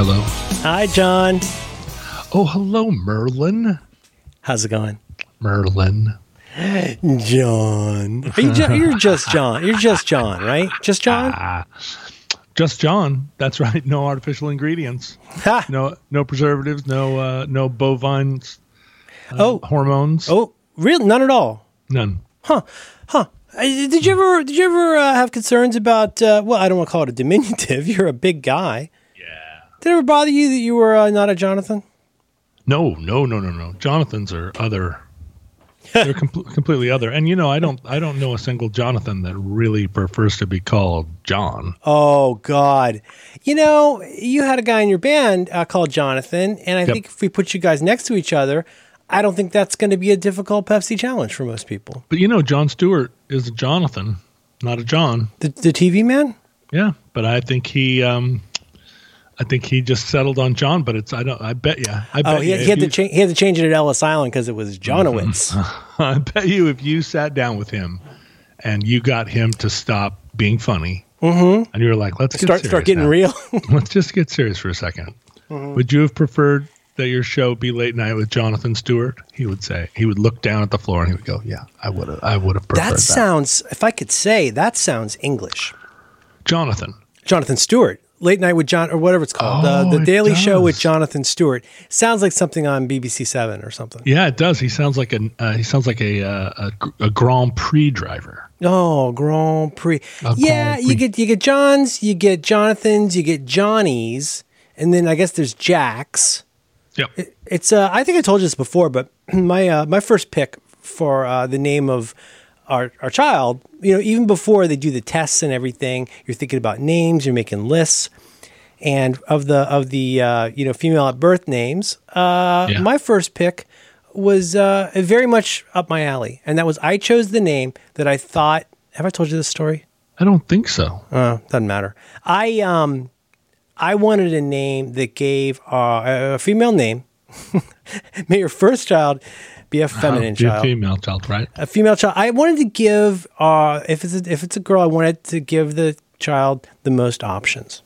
Hello. Hi, John. Oh, hello, Merlin. How's it going? Merlin. John. Are you you're just John. You're just John, right? Just John? Ah, just John. That's right. No artificial ingredients. No, no preservatives. No, uh, no bovine uh, Oh. hormones. Oh, real? None at all. none. Huh. Huh. Uh, Did you ever did you ever uh, have concerns about uh, well, I don't want to call it a diminutive. You're a big guy. Did it ever bother you that you were uh, not a Jonathan? No, no, no, no, no. Jonathans are other. They're com- completely other. And you know, I don't, I don't know a single Jonathan that really prefers to be called John. Oh God! You know, you had a guy in your band uh, called Jonathan, and I Yep. think if we put you guys next to each other, I don't think that's going to be a difficult Pepsi challenge for most people. But you know, Jon Stewart is a Jonathan, not a John. The, the TV man. Yeah, but I think he, um, I think he just settled on John. But it's, I don't, I bet you, I bet Oh, he you, had, he, had to you- cha- he had to change it at Ellis Island because it was Jonowitz. I bet you, if you sat down with him and you got him to stop being funny, and you were like, let's get start start getting now. real. Let's just get serious for a 2nd Mm-hmm. Would you have preferred that your show be late night with Jonathan Stewart? He would say. He would look down at the floor and he would go, "Yeah, I would have. I would have preferred that that." sounds, if I could say, that sounds English. Jonathan. Jonathan Stewart, late night with John, or whatever it's called, Oh, the, the Daily Show with. Jonathan Stewart. Sounds like something on BBC Seven or something. Yeah, it does. He sounds like a uh, he sounds like a, uh, a a Grand Prix driver. Oh, Grand Prix. A yeah, Grand you get you get Johns, you get Jonathans, you get Johnnies, and then I guess there's Jacks. Yep. It's uh, I think I told you this before, but my uh, my first pick for uh, the name of our our child, you know, even before they do the tests and everything, you're thinking about names, you're making lists, and of the of the uh, you know female at birth names, uh, Yeah. my first pick was uh, very much up my alley, and that was I chose the name that I thought. Have I told you this story? I don't think so. Uh, doesn't matter. I um, I wanted a name that gave uh, a female name. May your first child be a feminine Be a female child, right? a female child. I wanted to give uh, if it's a, if it's a girl, I wanted to give the child the most options.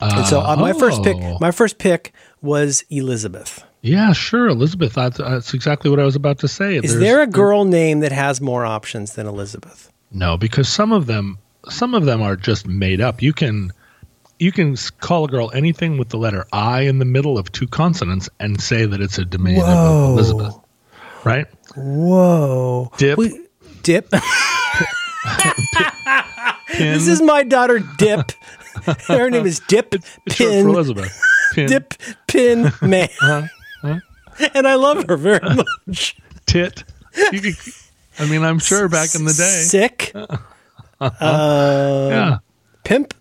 and so uh, my first pick, Oh. my first pick was Elizabeth. Yeah, sure, Elizabeth. That's, that's exactly what I was about to say. Is There's- there a girl name that has more options than Elizabeth? No, because some of them, some of them are just made up. You can, you can call a girl anything with the letter I in the middle of two consonants and say that it's a diminutive Whoa. of Elizabeth, right? Whoa, Dip. We- dip. Pin, This is my daughter Dip. Her name is Dip it's short for Pin Elizabeth. Pin, Dip Pin Man. Uh-huh. And I love her very much. tit. I mean, I'm sure back in the day. Sick. Uh, Yeah, Pimp.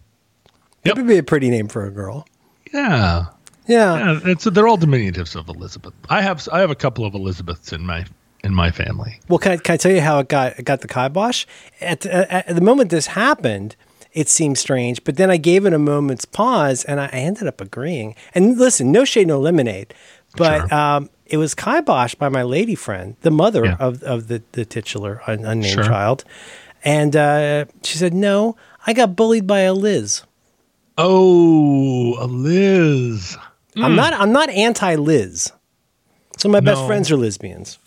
Yep. Pimp would be a pretty name for a girl. yeah, Yeah. yeah. It's they're all diminutives of Elizabeth. I have I have a couple of Elizabeths in my in my family. Well, can I, can I tell you how it got it got the kibosh? At, the- at, at the moment this happened, it seemed strange, but then I gave it a moment's pause, and I ended up agreeing. And listen, no shade, no lemonade, but Sure. um, it was kiboshed by my lady friend, the mother Yeah. of of the the titular un, unnamed Sure. child, and uh, she said, "No, I got bullied by a Liz. Oh, a Liz. I'm not I'm not anti Liz. So my best friends are lesbians.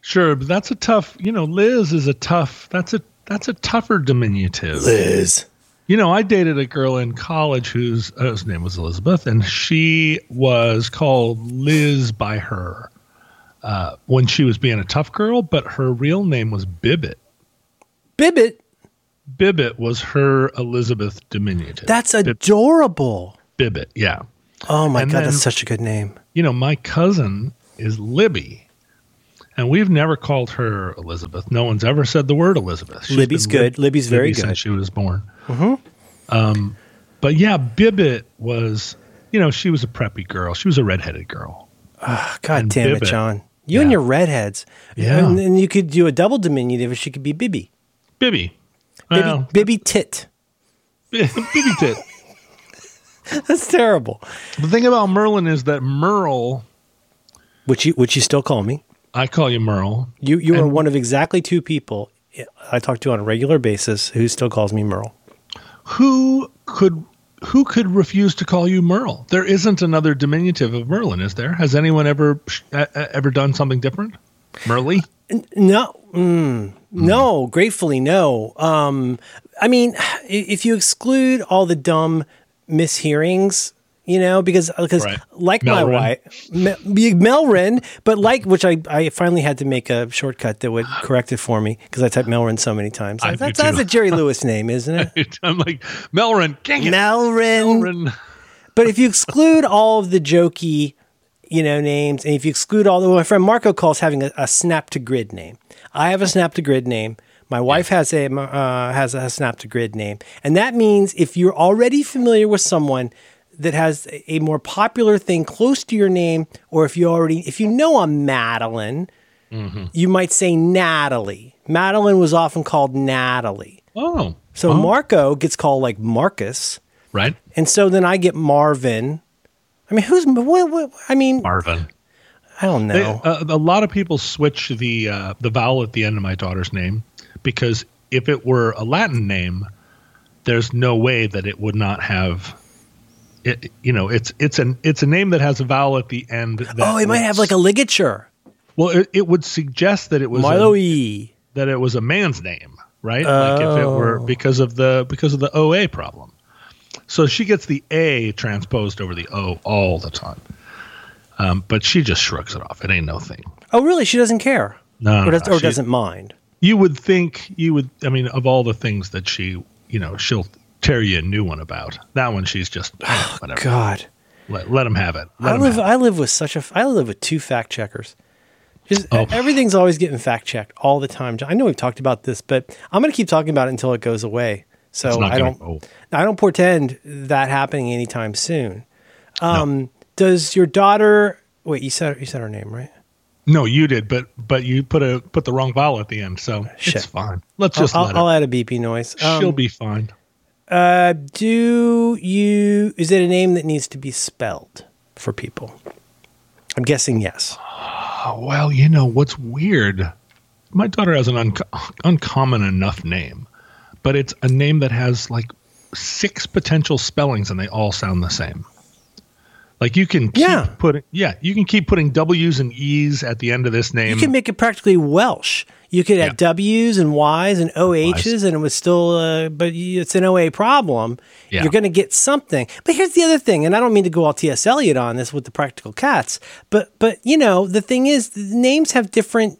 Sure, but that's a tough. You know, Liz is a tough. That's a that's a tougher diminutive. Liz. You know, I dated a girl in college whose uh, whose name was Elizabeth, and she was called Liz by her uh, when she was being a tough girl, but her real name was Bibbit. Bibbit. Bibbit was her Elizabeth diminutive. That's adorable. Bibbit, yeah. Oh my And god, then- that's such a good name. You know, my cousin is Libby, and we've never called her Elizabeth. No one's ever said the word Elizabeth. She's Libby's been Lib- good. Libby's very Libby good. since she was born. Um, but yeah, Bibbit was, you know, she was a preppy girl. She was a redheaded girl. Oh, God And damn it, Bibbit. John. You and your redheads. Yeah. And then you could do a double diminutive. She could be Bibby. Bibby. Bibby, Well, Bibby Tit. Bibby tit. That's terrible. The thing about Merlin is that Merle, Which you which you still call me. I call you Merle. You you are one of exactly two people I talk to on a regular basis who still calls me Merle. Who could who could refuse to call you Merle? There isn't another diminutive of Merlin, is there? Has anyone ever uh, ever done something different? Merle? No, mm, no, gratefully no. Um, I mean, if you exclude all the dumb mishearings, you know, because because Right. like Melrin. my wife, Mel, Melrin, but like which I I finally had to make a shortcut that would correct it for me because I typed Melrin so many times. I that's, that's a Jerry Lewis name, isn't it? I'm like Melrin. Dang it, Melrin. Melrin. But if you exclude all of the jokey, you know, names, and if you exclude all the, my friend Marco calls having a, a snap to grid name. I have a snap to grid name. My wife has a uh, has a snap to grid name, and that means if you're already familiar with someone that has a- more popular thing close to your name, or if you already if you know a Madeline, you might say Natalie. Madeline was often called Natalie. Oh, So Marco gets called like Marcus. right, And so then I get Marvin. I mean, who's what? what I mean, Marvin. I don't They- know. uh, a lot of people switch the uh, the vowel at the end of my daughter's name because if it were a Latin name, there's no way that it would not have. It, you know, it's it's an it's a name that has a vowel at the end. That oh, it might have like a ligature. well, it, it would suggest that it was a, Milo that it was a man's name, right? Like if it were Oh. because of the because of the OA problem. So she gets the A transposed over the O all the time. Um, but she just shrugs it off. It ain't no thing. Oh, really? She doesn't care. No, or, does, no, or she- doesn't mind. You would think you would. I mean, of all the things that she, you know, she'll tear you a new one about. That one, she's just eh, whatever. God, Let, let him have it. Let I live. I live with such a. I live with two fact checkers. Just Oh. everything's always getting fact checked all the time. I know we've talked about this, but I'm going to keep talking about it until it goes away. So I don't. go. I don't portend that happening anytime soon. Um, Does your daughter? Wait, you said you said her name right? No, you did, but but you put a put the wrong vowel at the end, so Shit. it's fine. Let's just I'll, let I'll add a beepy noise. Um, She'll be fine. Uh, do you? Is it a name that needs to be spelled for people? I'm guessing yes. Oh, well, you know what's weird? My daughter has an unco- uncommon enough name, but it's a name that has like six potential spellings, and they all sound the same. Like you can keep Yeah. putting yeah, you can keep putting W's and E's at the end of this name. You can make it practically Welsh. You could add Yeah. W's and Y's and OH's, and it was still, uh, but it's an OA problem. Yeah. You're going to get something. But here's the other thing, and I don't mean to go all T.S. Eliot on this with the practical cats, but but you know the thing is, names have different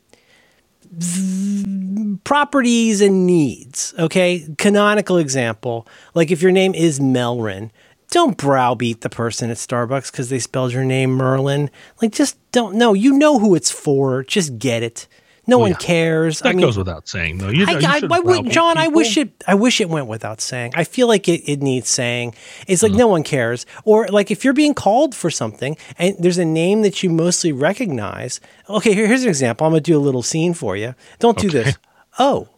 properties and needs. Okay, canonical example, like if your name is Melrin. Don't browbeat the person at Starbucks because they spelled your name Merlin. Like, just don't know. You know who it's for. Just get it. No one yeah. cares. that I mean, goes without saying, though. You, I, you I, I would, John. I wish it. I wish it went without saying. I feel like it, it needs saying. It's like no one cares. Or like if you're being called for something and there's a name that you mostly recognize. Okay, here, here's an example. I'm gonna do a little scene for you. Don't do this. Oh,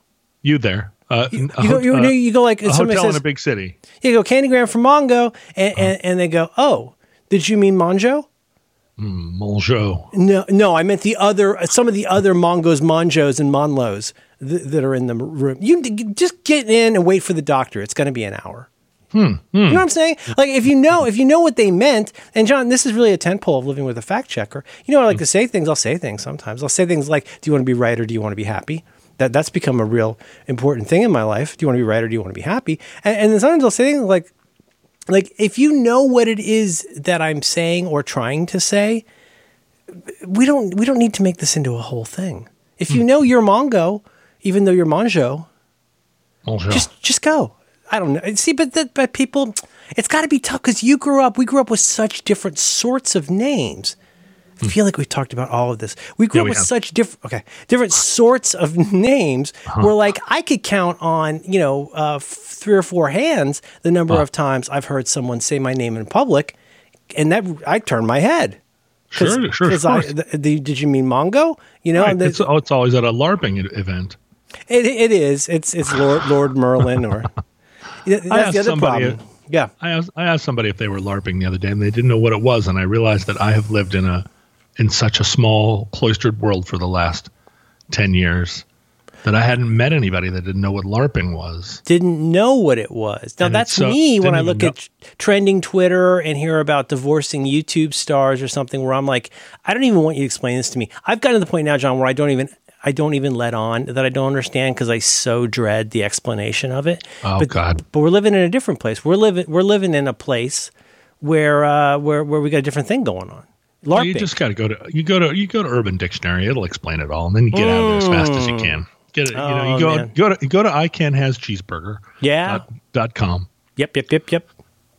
You there? Uh, a you go. You, uh, you go like a hotel says. in a big city. you go Candygram for Mongo, and, Uh-huh. and and they go, oh, did you mean Monjo? Monjo. No, no, I meant the other, uh, some of the other Mongos, Monjos, and Monlos th- that are in the room. You just get in and wait for the doctor. It's going to be an hour. Hmm, hmm. You know what I'm saying? Like if you know if you know what they meant, and John, this is really a tentpole of living with a fact checker. You know, I like to say things. I'll say things sometimes. I'll say things like, "Do you want to be right or do you want to be happy?" That that's become a real important thing in my life. Do you want to be right or do you want to be happy? And, and then sometimes I'll say things like, like if you know what it is that I'm saying or trying to say, we don't we don't need to make this into a whole thing. If you hmm. know you're Mongo, even though you're Monjo, Monjo. just just go. I don't know. See, but that but people, it's got to be tough because you grew up. We grew up with such different sorts of names. I feel like we've talked about all of this. We grew Yeah, up we with have. such different, okay, different sorts of names. Where like I could count on, you know, uh, f- three or four hands the number of times I've heard someone say my name in public, and that I turn my head. sure, sure, of I, the, the- did you mean Mongo? You know, Right, the- it's, oh, it's always at a LARPing event. it, it is. It's it's Lord Lord Merlin or that's asked the other somebody- problem. Yeah. I asked, I asked somebody if they were LARPing the other day, and they didn't know what it was. And I realized that I have lived in a in such a small cloistered world for the last ten years that I hadn't met anybody that didn't know what LARPing was. Didn't know what it was. Now And that's so- me when I look know. at trending Twitter and hear about divorcing YouTube stars or something where I'm like, I don't even want you to explain this to me. I've gotten to the point now, John, where I don't even I don't even let on that I don't understand because I so dread the explanation of it. Oh but, God. But we're living in a different place. We're living we're living in a place where uh, where where we got a different thing going on. LARPing. Well, you just got to go to you go to you go to Urban Dictionary. It'll explain it all, and then you get out of there as fast as you can. Get it. You know, Oh, you go man. go to go to I can has cheeseburger. yeah. Dot, dot com. Yep. Yep. Yep. Yep.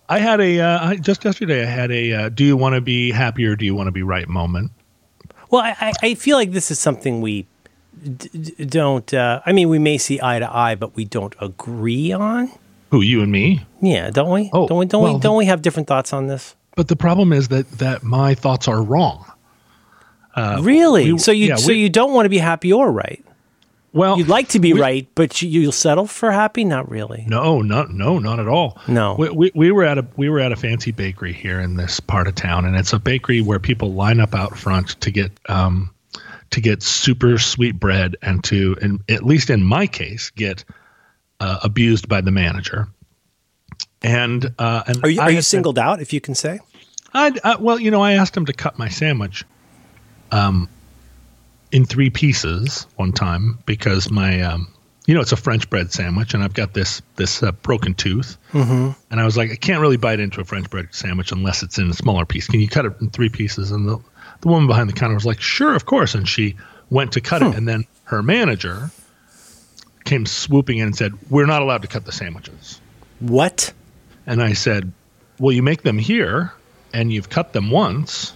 I had a uh, I, just yesterday. I had a uh, do you want to be happy or do you want to be right moment. Well, I, I I feel like this is something we d- d- don't. Uh, I mean, we may see eye to eye, but we don't agree on. Who you and me? Yeah, don't we? Oh, don't we? Don't well, we? Don't we have different thoughts on this? But the problem is that that my thoughts are wrong. really? Uh, we- so you yeah, so we- you don't want to be happy or right? Well, You'd like to be we- right, but you, you'll settle for happy? Not really. No, not no, not at all. No. we, we, we were at a we were at a fancy bakery here in this part of town, and it's a bakery where people line up out front to get um to get super sweet bread and to and at least in my case get uh, abused by the manager. And uh, and Are you are you singled out? If you can say. I'd, uh, well, you know, I asked him to cut my sandwich, um, in three pieces one time because my, um, you know, it's a French bread sandwich, and I've got this this uh, broken tooth, mm-hmm. and I was like, I can't really bite into a French bread sandwich unless it's in a smaller piece. Can you cut it in three pieces? And the the woman behind the counter was like, Sure, of course, and she went to cut it, and then her manager came swooping in and said, We're not allowed to cut the sandwiches. What? And I said, Well, you make them here, and you've cut them once.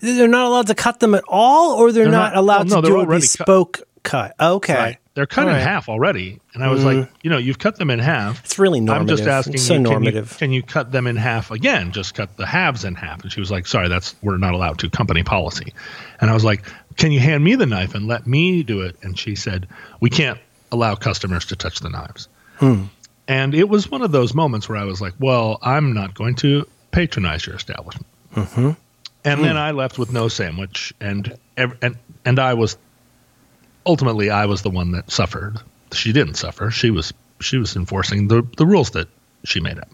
They're not allowed to cut them at all, or they're, They're not, not- allowed well, no, to do a already cut. bespoke cut. Okay, They're cut in right. half already. And I was like, you know, you've cut them in half. it's really normative. I'm just asking It's so you, can you, normative. can you cut them in half again? Just cut the halves in half. And she was like, sorry, that's, we're not allowed to, company policy. And I was like, can you hand me the knife and let me do it? And she said, we can't allow customers to touch the knives. Hmm. And it was one of those moments where I was like, well, I'm not going to patronize your establishment. Mm-hmm. And Hmm. then I left with no sandwich, and and and I was ultimately I was the one that suffered. She didn't suffer. She was she was enforcing the the rules that she made up.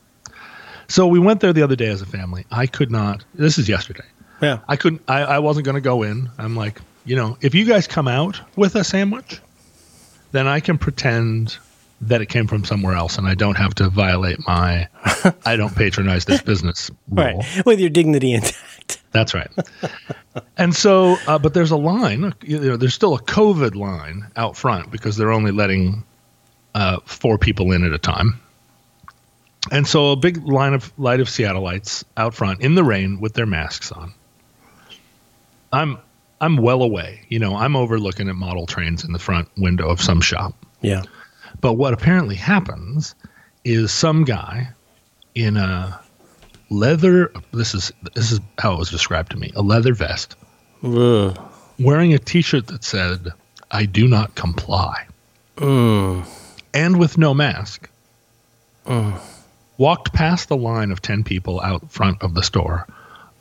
So we went there the other day as a family. I could not. This is yesterday. yeah. I couldn't. I, I wasn't going to go in. I'm like, you know, if you guys come out with a sandwich, then I can pretend that it came from somewhere else, and I don't have to violate my I don't patronize this business rule. Right, with your dignity intact. That's right. and so, uh, but there's a line. You know, there's still a COVID line out front because they're only letting uh, four people in at a time. And so, a big line of light of Seattleites out front in the rain with their masks on. I'm I'm well away. You know, I'm overlooking at model trains in the front window of some shop. Yeah. But what apparently happens is some guy in a leather this is this is how it was described to me, a leather vest, Ugh. wearing a t-shirt that said I do not comply. And with no mask. Walked past the line of 10 people out front of the store,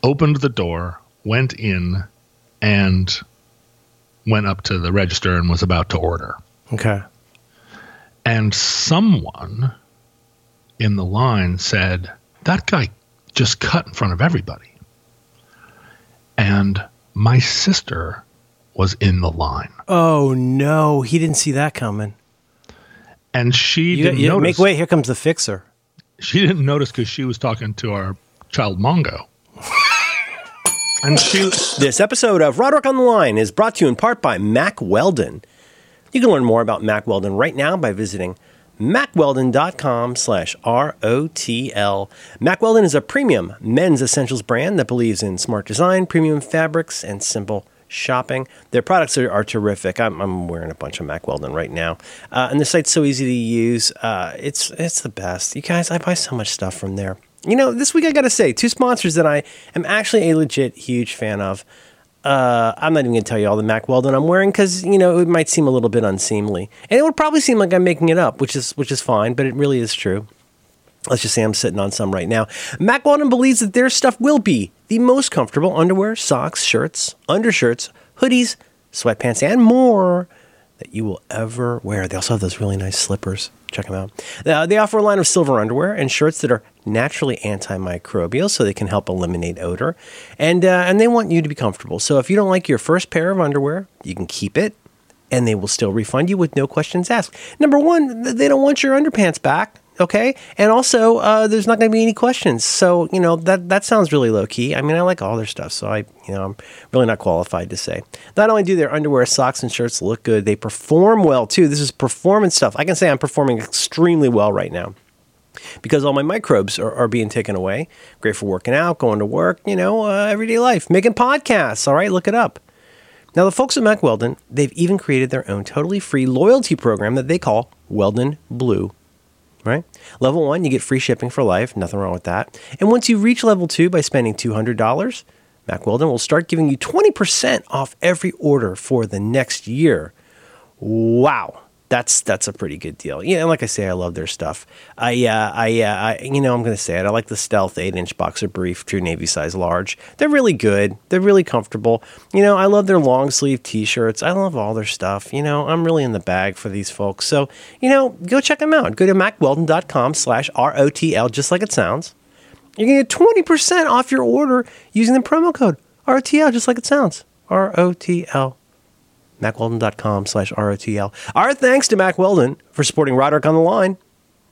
opened the door, went in and went up to the register and was about to order. Okay. And someone in the line said, That guy just cut in front of everybody. And my sister was in the line. Oh no, he didn't see that coming. And she You, didn't you notice. make way. Here comes the fixer. She didn't notice because she was talking to our child Mongo. and she This episode of Roderick on the Line is brought to you in part by Mack Weldon. You can learn more about Mack Weldon right now by visiting mackweldon.com slash R-O-T-L. Mack Weldon is a premium men's essentials brand that believes in smart design, premium fabrics, and simple shopping. Their products are, are terrific. I'm, I'm wearing a bunch of Mack Weldon right now. Uh, and the site's so easy to use. Uh, it's, it's the best. You guys, I buy so much stuff from there. You know, this week I got to say, two sponsors that I am actually a legit huge fan of. Uh, I'm not even going to tell you all the Mack Weldon I'm wearing because you know it might seem a little bit unseemly, and it would probably seem like I'm making it up, which is which is fine, but it really is true. Let's just say I'm sitting on some right now. Mack Weldon believes that their stuff will be the most comfortable underwear, socks, shirts, undershirts, hoodies, sweatpants, and more that you will ever wear. They also have those really nice slippers. Check them out. Uh, they offer a line of silver underwear and shirts that are naturally antimicrobial, so they can help eliminate odor. And uh, and they want you to be comfortable. So if you don't like your first pair of underwear, you can keep it, and they will still refund you with no questions asked. Number one, they don't want your underpants back. Okay, and also uh, there's not going to be any questions. So you know that that sounds really low key. I mean, I like all their stuff, so I you know I'm really not qualified to say. Not only do their underwear, socks, and shirts look good, they perform well too. This is performance stuff. I can say I'm performing extremely well right now because all my microbes are, are being taken away. Great for working out, going to work, you know, uh, everyday life, making podcasts. All right, look it up. Now, the folks at Mack Weldon, they've even created their own totally free loyalty program that they call Weldon Blue right? Level one, you get free shipping for life. Nothing wrong with that. And once you reach level two by spending $200, Mack Weldon will start giving you 20% off every order for the next year. Wow that's that's a pretty good deal. Yeah, and like I say, I love their stuff. I uh, I, uh, I you know I'm to say it. I like the Stealth eight inch boxer brief, true navy size large. They're really good. They're really comfortable. You know, I love their long sleeve t shirts. I love all their stuff. You know, I'm really in the bag for these folks. So you know, go check them out. Go to mackweldon.com slash rotl, just like it sounds. You're to get twenty percent off your order using the promo code ROTL, just like it sounds. R O T L mackweldon.com slash ROTL. Our thanks to Mack Weldon for supporting Roderick on the Line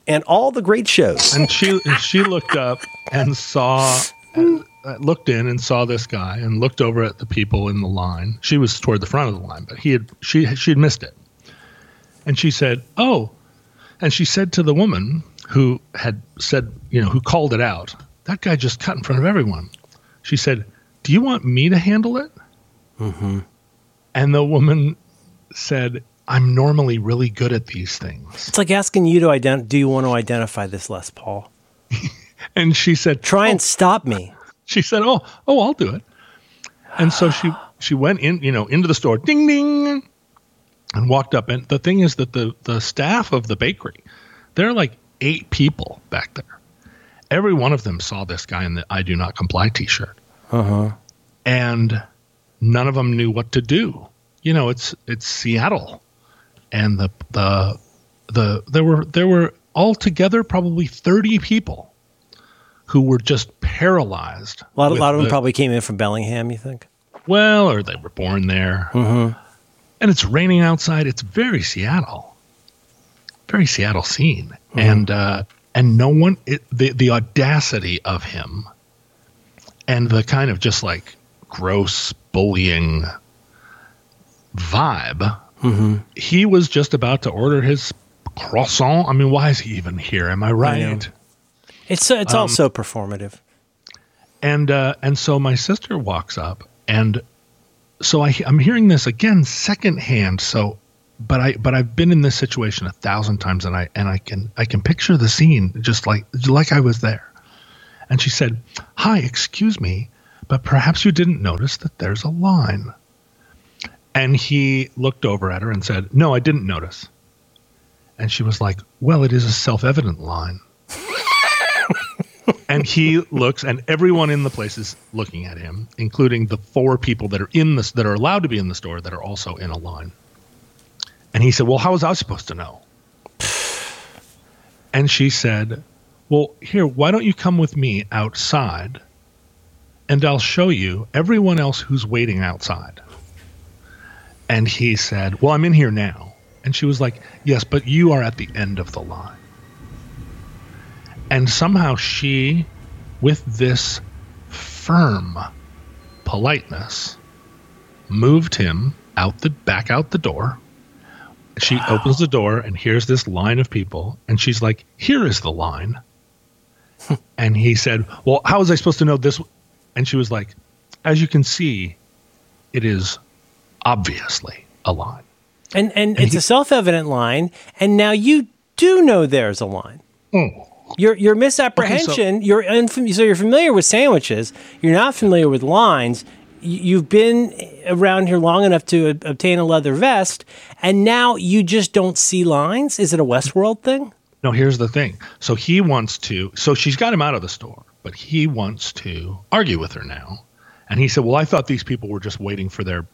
and all the great shows. And she she looked up and saw uh, looked in and saw this guy and looked over at the people in the line. She was toward the front of the line, but he had she she had missed it. And she said, "Oh." And she said to the woman who had said, you know, who called it out, "That guy just cut in front of everyone." She said, "Do you want me to handle it?" Mhm. And the woman said, I'm normally really good at these things. It's like asking you to identify, do you want to identify this Les Paul? and she said, try oh. and stop me. She said, oh, oh, I'll do it. And so she, she went in, you know, into the store, ding, ding, and walked up. And the thing is that the, the staff of the bakery, there are like eight people back there. Every one of them saw this guy in the I do not comply t-shirt. Uh-huh. And none of them knew what to do. You know, it's it's Seattle, and the the the there were there were altogether probably thirty people who were just paralyzed. A lot, a lot of them probably came in from Bellingham. You think? Well, or they were born there. Mm-hmm. And it's raining outside. It's very Seattle, very Seattle scene, mm-hmm. and uh, and no one it, the the audacity of him, and the kind of just like gross bullying vibe. Mm-hmm. He was just about to order his croissant. I mean, why is he even here? Am I right? I it's so, it's um, all so performative. And uh, and so my sister walks up, and so I, I'm hearing this again secondhand. So, but I but I've been in this situation a thousand times, and I and I can I can picture the scene just like like I was there. And she said, "Hi, excuse me, but perhaps you didn't notice that there's a line. And he looked over at her and said, No, I didn't notice. And she was like, Well, it is a self evident line. and he looks, and everyone in the place is looking at him, including the four people that are in this that are allowed to be in the store that are also in a line. And he said, Well, how was I supposed to know? And she said, Well, here, why don't you come with me outside and I'll show you everyone else who's waiting outside. And he said, Well, I'm in here now. And she was like, Yes, but you are at the end of the line. And somehow she, with this firm politeness, moved him out the back out the door. She wow. opens the door and here's this line of people, and she's like, Here is the line. and he said, Well, how was I supposed to know this? And she was like, as you can see, it is obviously a line. And and, and it's he, a self-evident line, and now you do know there's a line. Mm. Your your misapprehension. Okay, so, you're unfam- so you're familiar with sandwiches. You're not familiar with lines. You've been around here long enough to obtain a leather vest, and now you just don't see lines. Is it a Westworld thing? No. Here's the thing. So he wants to. So she's got him out of the store but he wants to argue with her now. And he said, Well, I thought these people were just waiting for their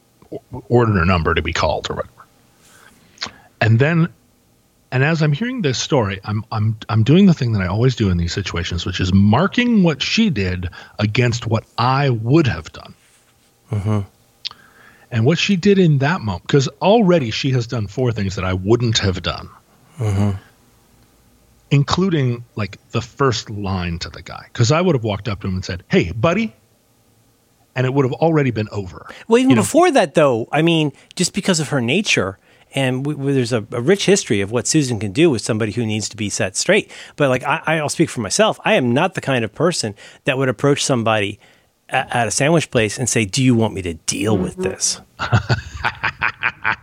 order number to be called or whatever. and then and as I'm hearing this story, I'm I'm I'm doing the thing that I always do in these situations, which is marking what she did against what I would have done. Mm-hmm. And what she did in that moment, because already she has done four things that I wouldn't have done, Mm-hmm. Including like the first line to the guy. Because I would have walked up to him and said, "Hey, buddy," and it would have already been over. Well, even You know- before that, though, I mean, just because of her nature, and we, we- there's a, a rich history of what Susan can do with somebody who needs to be set straight. But like, I, I'll speak for myself. I am not the kind of person that would approach somebody at, at a sandwich place and say, "Do you want me to deal with this?"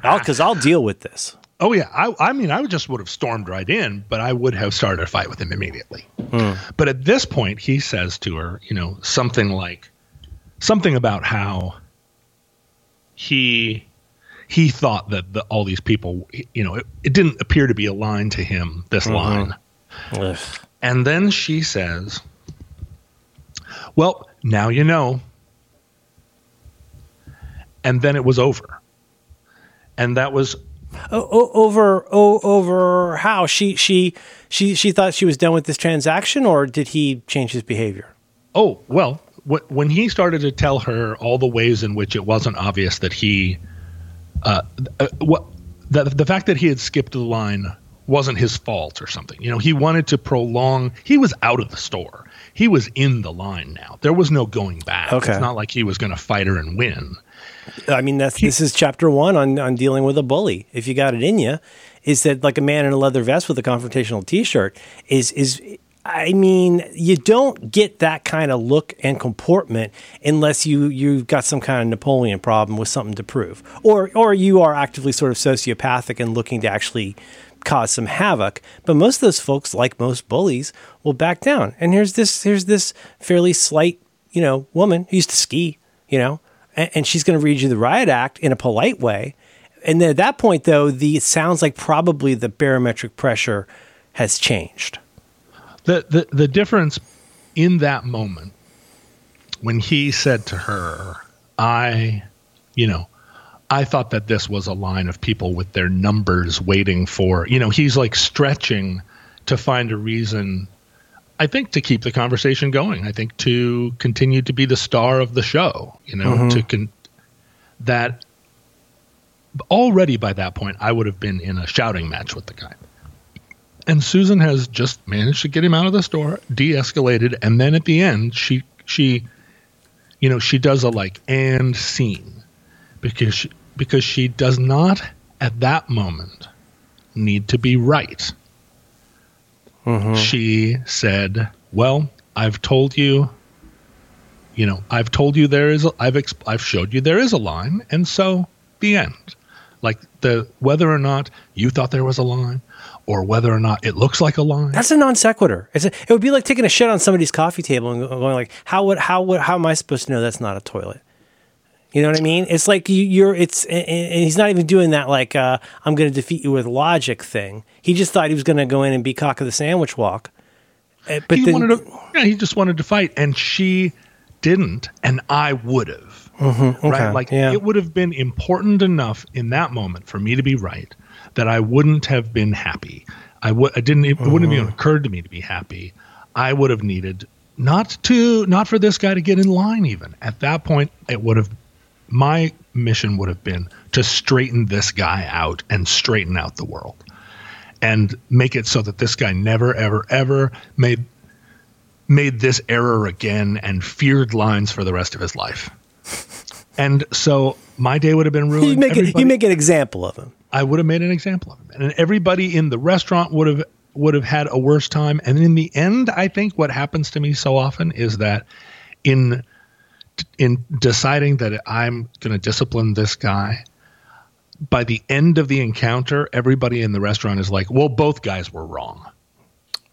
Because I'll deal with this. Oh yeah, I, I mean, I would just would have stormed right in, but I would have started a fight with him immediately. Hmm. But at this point, he says to her, you know, something like, something about how he he thought that the, all these people, you know, it, it didn't appear to be aligned to him. This mm-hmm. line, Ugh. and then she says, "Well, now you know." And then it was over. And that was over over how she she she she thought she was done with this transaction, or did he change his behavior? Oh, well, wh- when he started to tell her all the ways in which it wasn't obvious that he, uh, uh, what, the, the fact that he had skipped the line wasn't his fault or something. You know, he wanted to prolong, he was out of the store. He was in the line now. There was no going back. Okay. It's not like he was going to fight her and win. I mean, that's this is chapter one on on dealing with a bully. If you got it in you, is that like a man in a leather vest with a confrontational T-shirt is is. I mean, you don't get that kind of look and comportment unless you you've got some kind of Napoleon problem with something to prove, or or you are actively sort of sociopathic and looking to actually cause some havoc. But most of those folks, like most bullies, will back down. And here's this here's this fairly slight, you know, woman who used to ski, you know, and, she's going to read you the riot act in a polite way. And then at that point, though, the it sounds like probably the barometric pressure has changed. the, the the difference in that moment when he said to her i you know i thought that this was a line of people with their numbers waiting for you know he's like stretching to find a reason i think to keep the conversation going. I think to continue to be the star of the show you know mm-hmm. to con- that already by that point i would have been in a shouting match with the guy. And Susan has just managed to get him out of the store, de-escalated, and then at the end, she she, you know, she does a like and scene because she, because she does not at that moment need to be right. Mm-hmm. She said, "Well, I've told you." You know, I've told you there is. A, I've exp- I've showed you there is a line, and so the end. Like the whether or not you thought there was a line, or whether or not it looks like a line. That's a non sequitur. It's a, it would be like taking a shit on somebody's coffee table and going like, how would how would how am I supposed to know that's not a toilet? You know what I mean? It's like you, you're. It's and he's not even doing that. Like uh, I'm going to defeat you with logic thing. He just thought he was going to go in and be cock of the sandwich walk. Uh, But he then, wanted to. Yeah, he just wanted to fight, and she didn't, and I would have. okay, right? Like yeah. it would have been important enough in that moment for me to be right that I wouldn't have been happy. I would. I didn't. It wouldn't have even Mm-hmm. occurred to me to be happy. I would have needed not to not for this guy to get in line. Even at that point, it would have. My mission would have been to straighten this guy out and straighten out the world, and make it so that this guy never, ever, ever made made this error again and feared lines for the rest of his life. And so my day would have been ruined. you make it, you make an example of him. I would have made an example of him, and everybody in the restaurant would have would have had a worse time. And in the end, I think what happens to me so often is that in in deciding that I'm going to discipline this guy, by the end of the encounter, everybody in the restaurant is like, "Well, both guys were wrong."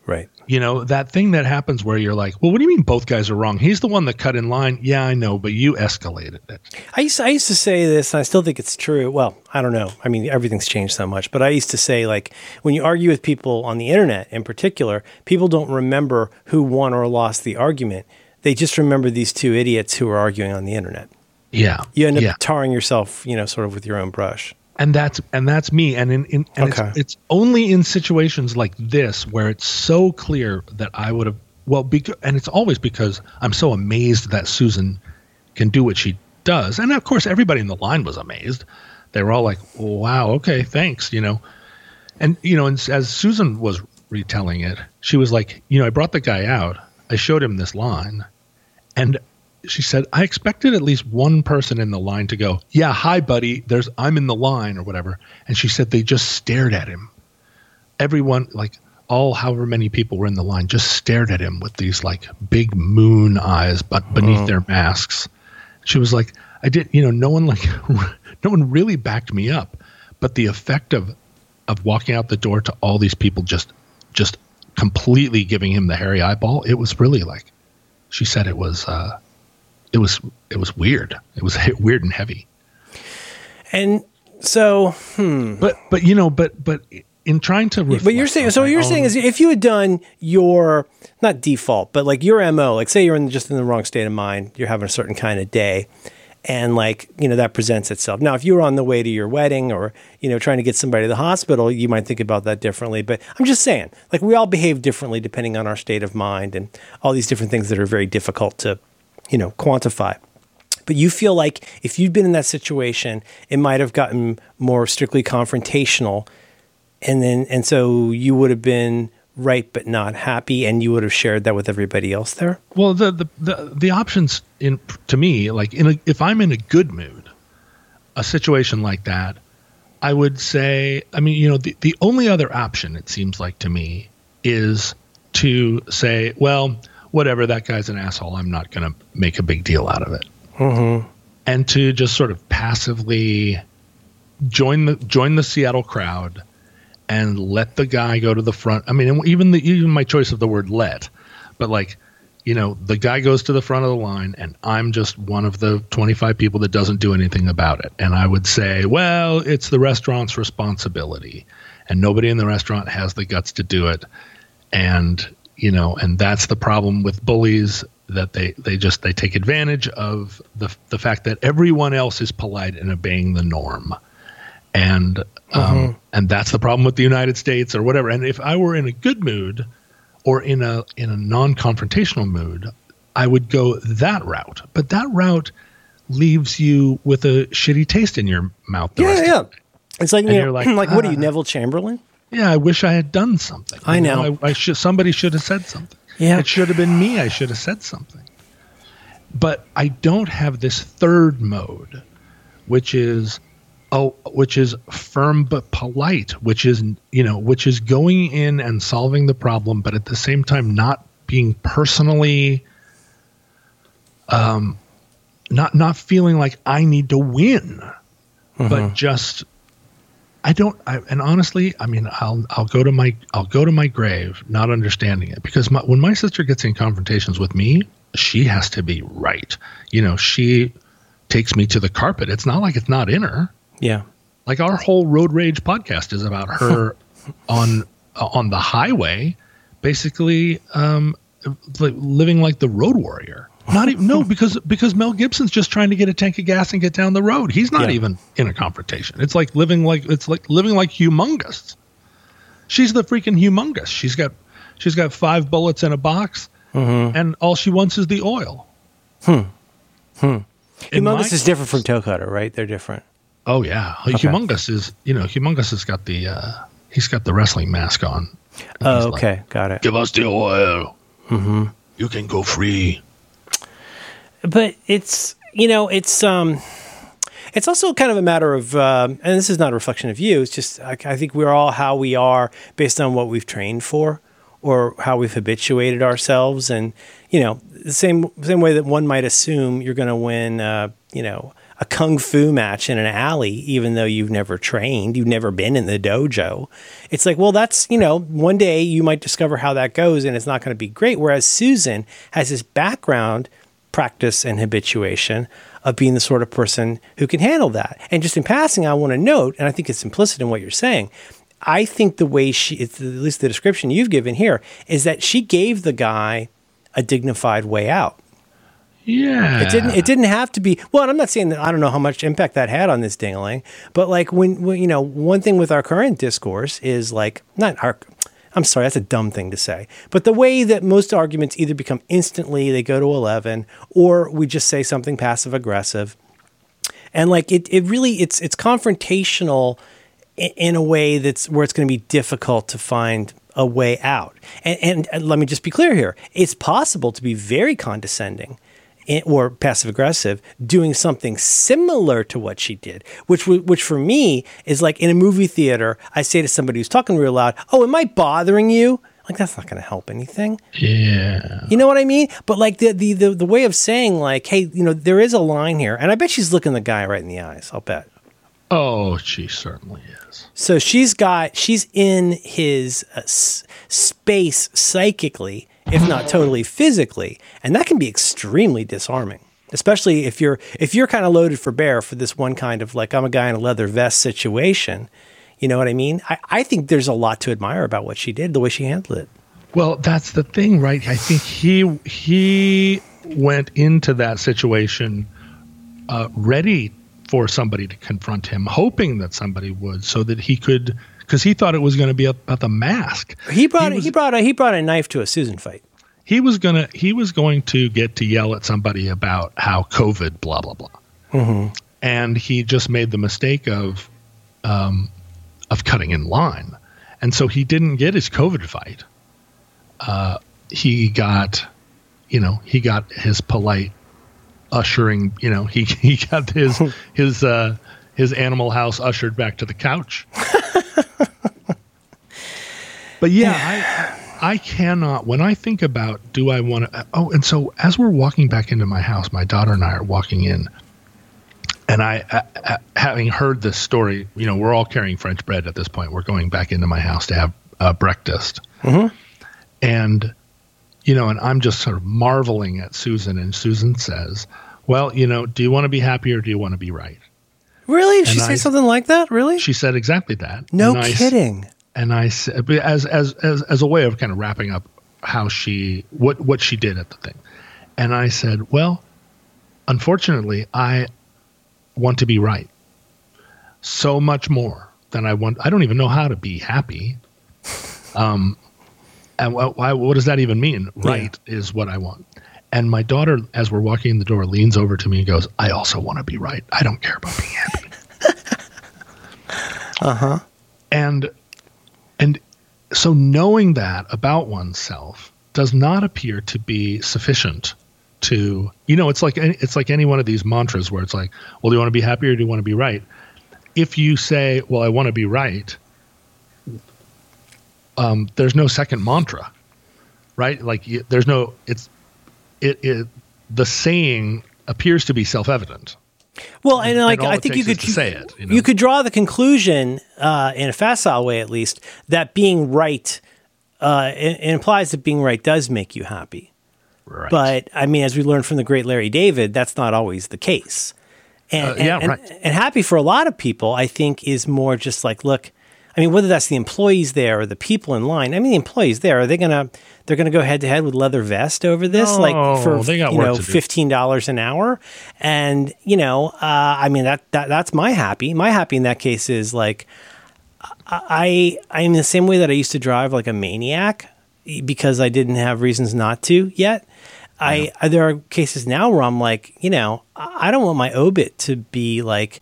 Right. You know, that thing that happens where you're like, well, what do you mean both guys are wrong? He's the one that cut in line. Yeah, I know, but you escalated it. I used, to, I used to say this, and I still think it's true. Well, I don't know. I mean, everything's changed so much, but I used to say, like, when you argue with people on the internet in particular, people don't remember who won or lost the argument. They just remember these two idiots who are arguing on the internet. Yeah. You end up yeah. tarring yourself, you know, sort of with your own brush. and that's and that's me and in, in and Okay. it's, it's only in situations like this where it's so clear that i would have well because and it's always because i'm so amazed that susan can do what she does and of course everybody in the line was amazed they were all like wow okay thanks you know and you know and as susan was retelling it she was like you know i brought the guy out i showed him this line and she said, I expected at least one person in the line to go, Yeah, hi, buddy. There's I'm in the line or whatever. And she said they just stared at him. Everyone, like all however many people were in the line, just stared at him with these like big moon eyes, but beneath uh-huh. their masks. She was like, I didn't, you know, no one like, no one really backed me up, but the effect of, of walking out the door to all these people just, just completely giving him the hairy eyeball, it was really like, she said it was, uh, it was it was weird. It was weird and heavy. And so, But but you know but but in trying to but you're saying so. What you're own- saying is if you had done your not default, but like your mo, like say you're in just in the wrong state of mind, you're having a certain kind of day, and like you know that presents itself. Now, if you were on the way to your wedding or you know trying to get somebody to the hospital, you might think about that differently. But I'm just saying, like we all behave differently depending on our state of mind and all these different things that are very difficult to you know quantify. But you feel like if you'd been in that situation, it might have gotten more strictly confrontational and then and so you would have been right but not happy and you would have shared that with everybody else there well the, the the the options in to me like in a, if I'm in a good mood, a situation like that, I would say I mean you know the the only other option it seems like to me is to say well whatever that guy's an asshole I'm not going to make a big deal out of it. Mm-hmm. and to just sort of passively join the join the Seattle crowd and let the guy go to the front. I mean, even the even my choice of the word "let," but like, you know, the guy goes to the front of the line, and I'm just one of the 25 people that doesn't do anything about it. And I would say, well, it's the restaurant's responsibility, and nobody in the restaurant has the guts to do it. And you know, and that's the problem with bullies that they they just they take advantage of the the fact that everyone else is polite and obeying the norm and um, and that's the problem with the United States or whatever. And if I were in a good mood or in a in a non-confrontational mood, I would go that route. But that route leaves you with a shitty taste in your mouth. the yeah rest of yeah it's like, you know, you're like, like, what are ah. you neville chamberlain Yeah, I wish I had done something. I You know. I, I should. Somebody should have said something. Yeah. it should have been me. I should have said something. But I don't have this third mode, which is oh, which is firm but polite, which is you know, which is going in and solving the problem, but at the same time not being personally, um, not not feeling like I need to win, but just I don't. I, and honestly, I mean, I'll I'll go to my I'll go to my grave not understanding it because my, when my sister gets in confrontations with me, she has to be right. You know, she takes me to the carpet. It's not like it's not in her. Yeah Like our whole road rage podcast is about her on on the highway, basically um, like living like the road warrior. Not even no because because Mel Gibson's just trying to get a tank of gas and get down the road. He's not Yeah. even in a confrontation. It's like living like it's like living like Humungus. She's the freaking Humungus. She's got she's got five bullets in a box, and all she wants is the oil. Hmm. Hmm. Humungus is different from toe cutter right they're different Oh yeah, Humungus is you know Humungus has got the uh, he's got the wrestling mask on. Oh he's like, okay got it Give us the oil. Mm-hmm. You can go free. but it's you know it's um it's also kind of a matter of um, and this is not a reflection of you it's just I, I think we're all how we are based on what we've trained for or how we've habituated ourselves and you know the same same way that one might assume you're going to win uh, you know a kung fu match in an alley even though you've never trained you've never been in the dojo it's like well that's you know one day you might discover how that goes and it's not going to be great whereas susan has this background practice and habituation of being the sort of person who can handle that. And just in passing, I want to note, and I think it's implicit in what you're saying. I think the way she, at least the description you've given here, is that she gave the guy a dignified way out. Yeah. It didn't. It didn't have to be. Well, I'm not saying that. I don't know how much impact that had on this dingling, but like when, when you know, one thing with our current discourse is like not our. I'm sorry, that's a dumb thing to say. But the way that most arguments either become instantly they go to 11, or we just say something passive aggressive, and like it, it really it's it's confrontational in, in a way that's where it's going to be difficult to find a way out. And, and, and let me just be clear here: it's possible to be very condescending in, or passive aggressive doing something similar to what she did, which which for me is like in a movie theater, I say to somebody who's talking real loud, "Oh, am I bothering you?" Like that's not going to help anything. Yeah. You know what I mean? But like the, the the the way of saying like, "Hey, you know, there is a line here," and I bet she's looking the guy right in the eyes. I'll bet. Oh, she certainly is. So she's got she's in his uh, s- space psychically, if not totally physically, and that can be extremely disarming. Especially if you're if you're kind of loaded for bear for this one kind of like I'm a guy in a leather vest situation. You know what I mean? I, I think there's a lot to admire about what she did, the way she handled it. Well, that's the thing, right? I think he he went into that situation uh, ready for somebody to confront him, hoping that somebody would, so that he could, because he thought it was going to be about the mask. He brought He he, brought a he brought a knife to a Susan fight. He was gonna he was going to get to yell at somebody about how COVID, blah blah blah, and he just made the mistake of um, of cutting in line, and so he didn't get his COVID fight. Uh, he got, you know, he got his polite ushering. You know, he he got his his uh, his animal house ushered back to the couch. but yeah, I I cannot. When I think about, do I want to? Oh, and so as we're walking back into my house, my daughter and I are walking in, and I, uh, uh, having heard this story, you know, we're all carrying French bread at this point. We're going back into my house to have uh, breakfast, and you know, and I'm just sort of marveling at Susan, and Susan says, "Well, you know, do you want to be happy or do you want to be right?" Really? Did she And say I- something like that? Really? She said exactly that. no And I kidding. and I said, as as as as a way of kind of wrapping up how she what what she did at the thing, and I said, well, unfortunately, I want to be right so much more than I want. I don't even know how to be happy. Um, and wh- why? What does that even mean? Right is what I want. And my daughter, as we're walking in the door, leans over to me and goes, "I also want to be right. I don't care about being happy." Uh huh. And and so knowing that about oneself does not appear to be sufficient to you know it's like it's like any one of these mantras where it's like well do you want to be happy or do you want to be right if you say well i want to be right um, there's no second mantra right like there's no it's it, it the saying appears to be self-evident Well, and like all I think you could to say it, you know? could draw the conclusion uh, in a facile way, at least, that being right uh, it, it implies that being right does make you happy. right But I mean, as we learned from the great Larry David, that's not always the case. And, Uh, yeah, and, right. and, and happy for a lot of people, I think, is more just like, look, I mean, whether that's the employees there or the people in line. I mean, the employees there are they gonna they're gonna go head to head with leather vest over this, like for they got you know fifteen dollars an hour, and you know, uh, I mean that, that that's my happy. My happy in that case is like I I am the same way that I used to drive like a maniac because I didn't have reasons not to yet. I there are cases now where I'm like, you know, I don't want my obit to be like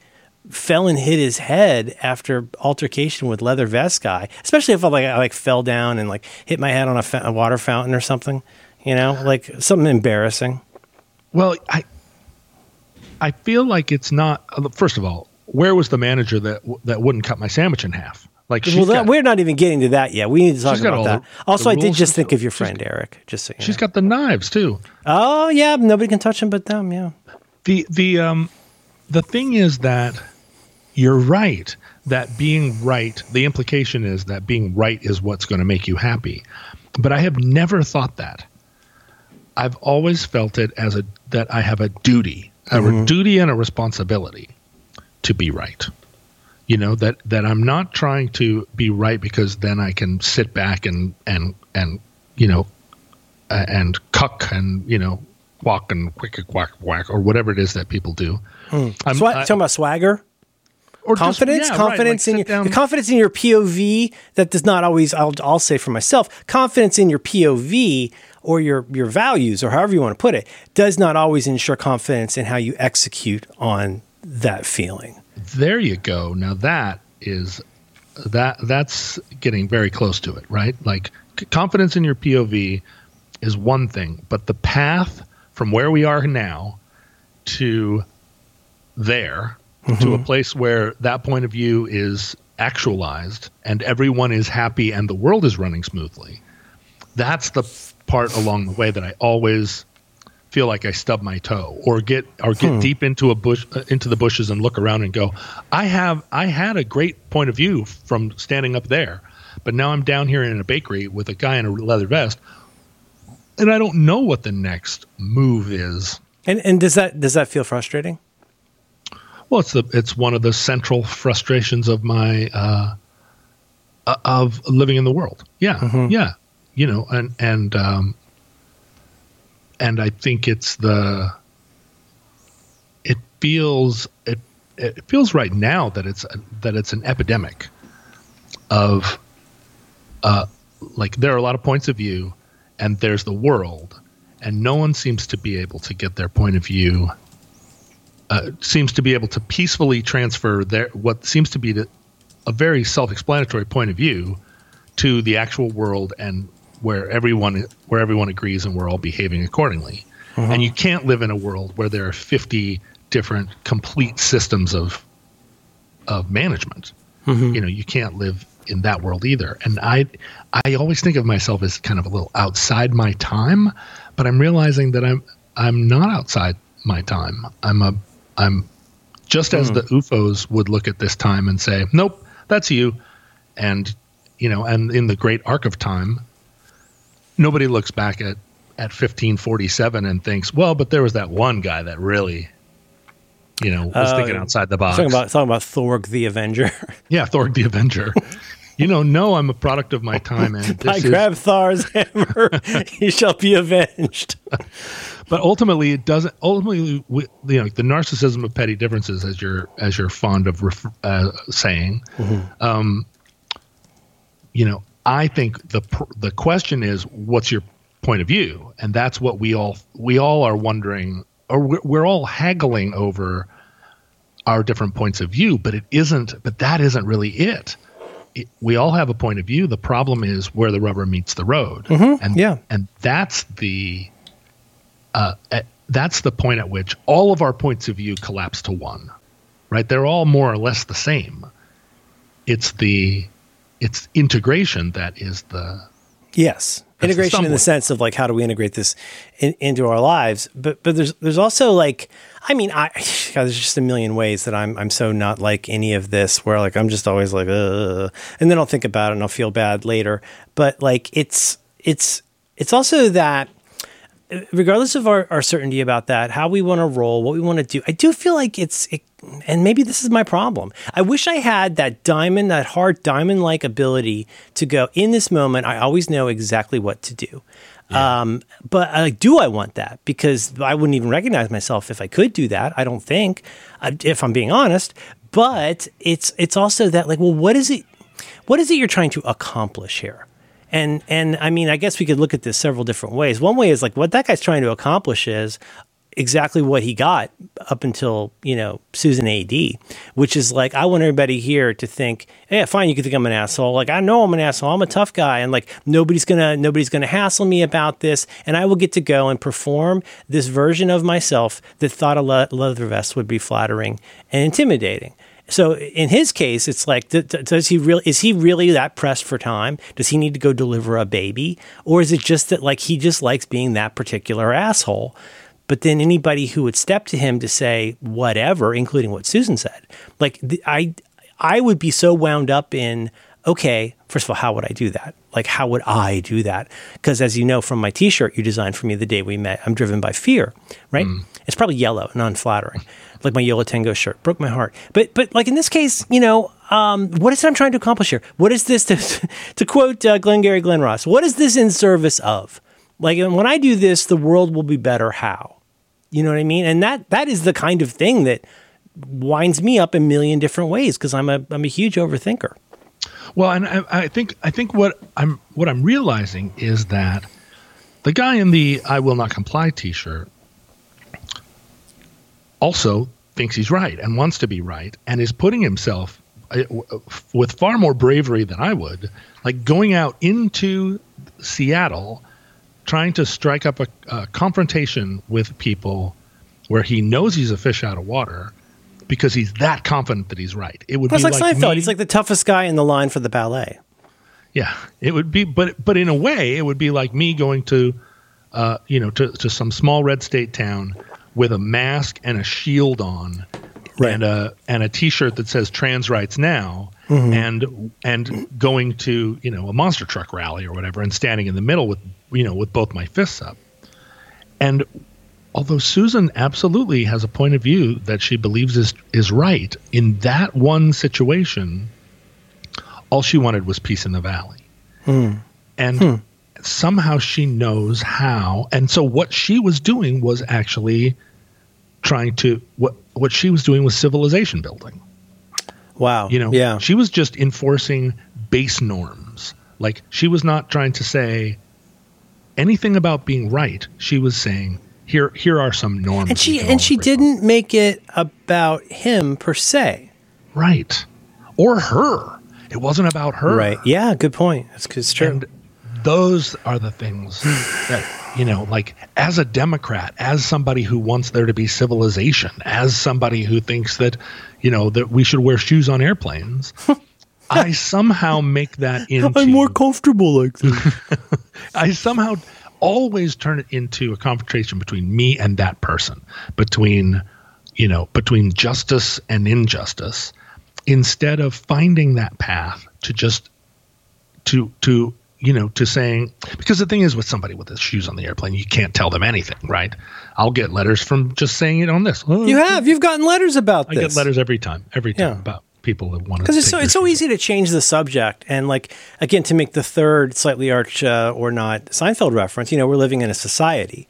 fell and hit his head after altercation with leather vest guy, especially if I like I like fell down and like hit my head on a, fa- a water fountain or something, you know, like something embarrassing. Well, I I feel like it's not. First of all, where was the manager that that wouldn't cut my sandwich in half? Like well, that, got, we're not even getting to that yet. We need to talk about that. the- also, the I did just think of your friend Eric. Just so you she's know. got the knives too. Oh yeah, nobody can touch him but them. Yeah. The the um the thing is that you're right that being right. The implication is that being right is what's going to make you happy. But I have never thought that. I've always felt it as a that I have a duty, a duty and a responsibility to be right. You know that that I'm not trying to be right because then I can sit back and and and you know uh, and cuck and you know quack and quick quack quack or whatever it is that people do. I'm Swa- talking about swagger. Or just- confidence right, confidence like in your confidence in your pov that does not always I'll, I'll say for myself confidence in your pov or your your values or however you want to put it does not always ensure confidence in how you execute on that feeling There you go. Now that is that that's getting very close to it, right? Like c- confidence in your POV is one thing, but the path from where we are now to there to a place where that point of view is actualized and everyone is happy and the world is running smoothly. That's the part along the way that I always feel like I stub my toe or get or get deep into a bush uh, into the bushes and look around and go, I have I had a great point of view from standing up there, but now I'm down here in a bakery with a guy in a leather vest, and I don't know what the next move is. and and does that does that feel frustrating Well, it's the it's one of the central frustrations of my uh, uh, of living in the world. Yeah, yeah, you know, and and um, and I think it's the it feels it it feels right now that it's that it's an epidemic of uh like there are a lot of points of view and there's the world and no one seems to be able to get their point of view uh, seems to be able to peacefully transfer their what seems to be the, a very self-explanatory point of view to the actual world and where everyone where everyone agrees and we're all behaving accordingly. And you can't live in a world where there are 50 different complete systems of of management. You know, you can't live in that world either. And I I always think of myself as kind of a little outside my time, but I'm realizing that I'm I'm not outside my time. I'm a I'm just as hmm. the UFOs would look at this time and say, "Nope, that's you." And you know, and in the great arc of time, nobody looks back at at 1547 and thinks, "Well, but there was that one guy that really you know, was Oh, thinking outside the box." talking about talking about thorg the avenger Yeah, Thor the Avenger. you know, no, I'm a product of my time, and i is, grab thor's hammer he shall be avenged but ultimately, it doesn't. Ultimately, we, you know, the narcissism of petty differences, as you're as you're fond of ref, uh, saying, um, you know, I think the the question is, what's your point of view, and that's what we all we all are wondering, or we're, we're all haggling over our different points of view, but it isn't. But that isn't really it. it we all have a point of view. The problem is where the rubber meets the road, and yeah. and that's the uh, at, that's the point at which all of our points of view collapse to one. Right? They're all more or less the same. It's the it's integration that is the Yes, the integration in the sense of like how do we integrate this in, into our lives? But but there's there's also like I mean I God, there's just a million ways that I'm I'm so not like any of this where like I'm just always like uh, and then I'll think about it and I'll feel bad later. But like it's it's it's also that regardless of our, our certainty about that, how we want to roll, what we want to do, I do feel like it's, it, and maybe this is my problem. I wish I had that diamond, that hard diamond like ability to go in this moment. I always know exactly what to do. Um, but uh, do I want that? Because I wouldn't even recognize myself if I could do that. I don't think, uh, if I'm being honest. But it's it's also that like, well, what is it? What is it you're trying to accomplish here? And and I mean, I guess we could look at this several different ways. One way is like what that guy's trying to accomplish is exactly what he got up until you know Susan AD, which is like I want everybody here to think, yeah, fine, you can think I'm an asshole. Like I know I'm an asshole. I'm a tough guy, and like nobody's gonna nobody's gonna hassle me about this, and I will get to go and perform this version of myself that thought a le- leather vest would be flattering and intimidating. So in his case, it's like, does he really? Is he really that pressed for time? Does he need to go deliver a baby, or is it just that like he just likes being that particular asshole? But then anybody who would step to him to say whatever, including what Susan said, like the, I, I would be so wound up in okay. First of all, how would I do that? Like, how would I do that? Because as you know from my T-shirt you designed for me the day we met, I'm driven by fear, right? It's probably yellow, non-flattering, like my Yo La Tengo shirt. Broke my heart. But but like in this case, you know, um, what is it I'm trying to accomplish here? What is this to to quote uh, Glengarry Glen Ross? What is this in service of? Like when I do this, the world will be better. How? You know what I mean? And that that is the kind of thing that winds me up a million different ways because I'm a I'm a huge overthinker. Well, and I, I think I think what I'm what I'm realizing is that the guy in the "I will not comply" T-shirt also thinks he's right and wants to be right and is putting himself uh, with far more bravery than I would, like going out into Seattle, trying to strike up a, a confrontation with people where he knows he's a fish out of water because he's that confident that he's right. It would That's be like, like Seinfeld. me- He's like the toughest guy in the line for the ballet. yeah, it would be, but but in a way, it would be like me going to, uh, you know, to, to some small red state town with a mask and a shield on, Right. and a and a T-shirt that says "Trans Rights Now," and and going to you know a monster truck rally or whatever, and standing in the middle with you know with both my fists up, and although Susan absolutely has a point of view that she believes is is right in that one situation, all she wanted was peace in the valley. Hmm. And hmm. somehow she knows how. And so what she was doing was actually trying to what what she was doing was civilization building. Wow. You know, Yeah. she was just enforcing base norms. Like she was not trying to say anything about being right. She was saying here here are some norms. and she and she didn't make it about him per se. right or her. It wasn't about her. Right. Yeah. Good point. That's it's true. And those are the things that, you know, like as a Democrat, as somebody who wants there to be civilization, as somebody who thinks that, you know, that we should wear shoes on airplanes, I somehow make that into. I'm more comfortable like this. I somehow always turn it into a confrontation between me and that person, between, you know, between justice and injustice, instead of finding that path to just to to you know to saying because the thing is with somebody with his shoes on the airplane you can't tell them anything right i'll get letters from just saying it on this Oh, you have. You've gotten letters about i this. get letters every time every time Yeah. about people that want to because it's so it's so easy to change the subject and like again to make the third slightly arch uh, or not Seinfeld reference. You know, we're living in a society,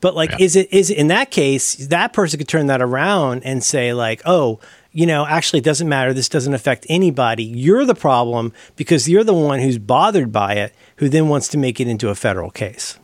but like, Yeah. is it is it in that case that person could turn that around and say like, oh. You know, actually, it doesn't matter. This doesn't affect anybody. You're the problem because you're the one who's bothered by it, who then wants to make it into a federal case.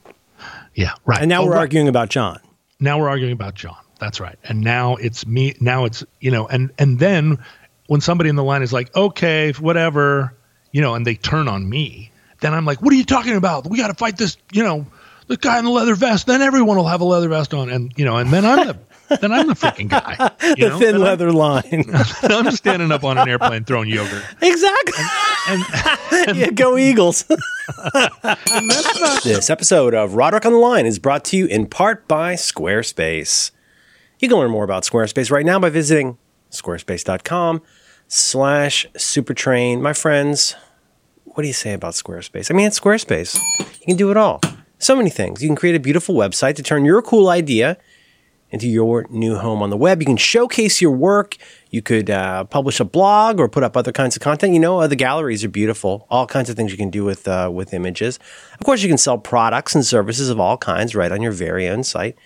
yeah right And now Oh, we're right. arguing about John. now we're arguing about John. That's right. And now it's me. Now it's you know, and and then when somebody in the line is like, okay, whatever, you know, and they turn on me, then I'm like, what are you talking about? We got to fight this, you know, the guy in the leather vest. Then everyone will have a leather vest on, and you know, and then I'm the then I'm the freaking guy. You The know? thin Then I'm- leather line. I'm standing up on an airplane throwing yogurt. exactly. And yeah, go Eagles. this episode of Roderick on the Line is brought to you in part by Squarespace. You can learn more about Squarespace right now by visiting squarespace.com slash supertrain. My friends, what do you say about Squarespace? I mean, it's Squarespace. You can do it all. So many things. You can create a beautiful website to turn your cool idea into your new home on the web. You can showcase your work. You could uh, publish a blog or put up other kinds of content. You know, the galleries are beautiful. All kinds of things you can do with uh, with images. Of course, you can sell products and services of all kinds right on your very own site.